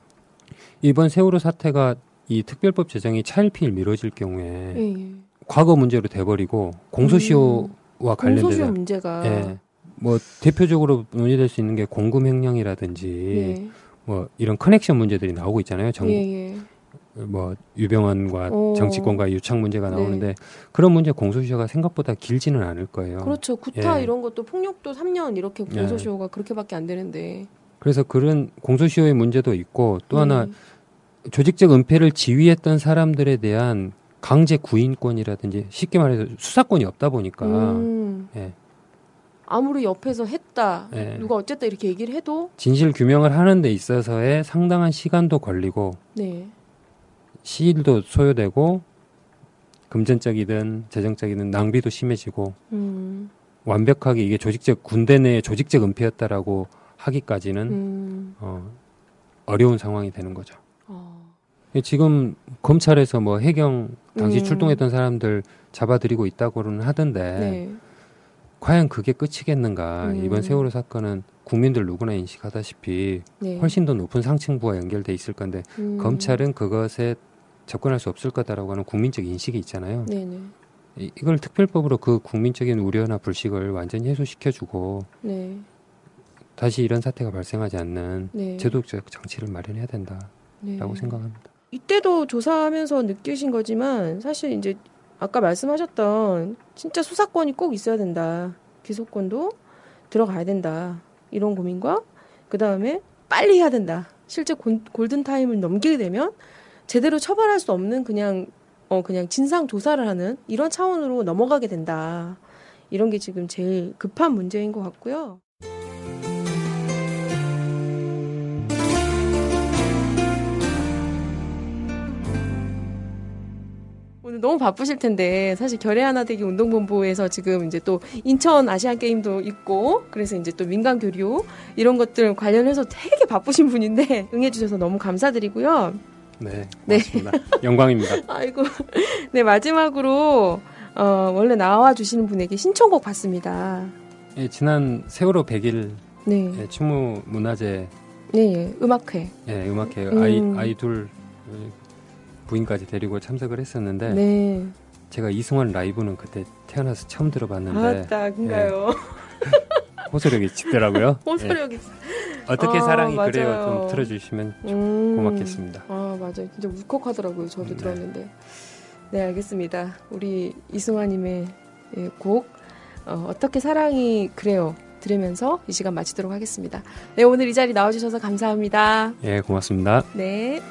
이번 세월호 사태가 이 특별법 제정이 차일피일 미뤄질 경우에 예, 예. 과거 문제로 돼버리고 공소시효와 관련된 공소시효 문제가 예. 뭐 대표적으로 논의될 수 있는 게 공금 횡령이라든지 네. 뭐 이런 커넥션 문제들이 나오고 있잖아요. 정, 예, 예. 뭐 유병헌과 오. 정치권과 유착 문제가 네. 나오는데 그런 문제 공소시효가 생각보다 길지는 않을 거예요. 그렇죠. 구타 예. 이런 것도 폭력도 3년 이렇게 예. 공소시효가 그렇게밖에 안 되는데. 그래서 그런 공소시효의 문제도 있고 또 하나 네. 조직적 은폐를 지휘했던 사람들에 대한 강제 구인권이라든지 쉽게 말해서 수사권이 없다 보니까 음. 예. 아무리 옆에서 했다. 예. 누가 어쨌다 이렇게 얘기를 해도 진실 규명을 하는 데 있어서의 상당한 시간도 걸리고 네. 시일도 소요되고 금전적이든 재정적이든 낭비도 심해지고 음. 완벽하게 이게 조직적 군대 내의 조직적 은폐였다라고 하기까지는 음. 어, 어려운 상황이 되는 거죠. 어. 지금 검찰에서 뭐 해경 당시 음. 출동했던 사람들 잡아들이고 있다고는 하던데 네. 과연 그게 끝이겠는가? 음. 이번 세월호 사건은 국민들 누구나 인식하다시피 네. 훨씬 더 높은 상층부와 연결돼 있을 건데 음. 검찰은 그것에 접근할 수 없을 거다라고 하는 국민적 인식이 있잖아요. 네네. 이- 이걸 특별법으로 그 국민적인 우려나 불식을 완전히 해소시켜주고 네. 다시 이런 사태가 발생하지 않는 네. 제도적 장치를 마련해야 된다라고 네. 생각합니다. 이때도 조사하면서 느끼신 거지만 사실 이제 아까 말씀하셨던 진짜 수사권이 꼭 있어야 된다. 기소권도 들어가야 된다. 이런 고민과 그 다음에 빨리 해야 된다. 실제 곤- 골든 타임을 넘기게 되면 제대로 처벌할 수 없는 그냥 어 그냥 진상 조사를 하는 이런 차원으로 넘어가게 된다. 이런 게 지금 제일 급한 문제인 것 같고요. 오늘 너무 바쁘실 텐데 사실 결의 하나 되기 운동본부에서 지금 이제 또 인천 아시안 게임도 있고 그래서 이제 또 민간 교류 이런 것들 관련해서 되게 바쁘신 분인데 응해주셔서 너무 감사드리고요. 네, 네. 고맙습니다. 영광입니다. 아이고 네 마지막으로 어, 원래 나와 주시는 분에게 신청곡 받습니다. 예, 지난 세월호 100일 네, 예, 추모 문화제 네 예, 음악회. 예, 음악회 음. 아이 아이 둘 예, 부인까지 데리고 참석을 했었는데 네. 제가 이승환 라이브는 그때 태어나서 처음 들어봤는데 아따 그가요. 호소력이 짙더라고요. 예. 호소력이. 어떻게 아, 사랑이 맞아요. 그래요 좀 틀어주시면 음. 고맙겠습니다. 아 맞아요. 진짜 울컥하더라고요. 저도 네. 들었는데. 네 알겠습니다. 우리 이승환님의 예, 곡 어, 어떻게 사랑이 그래요 들으면서 이 시간 마치도록 하겠습니다. 네 오늘 이 자리 나와주셔서 감사합니다. 예, 고맙습니다. 네.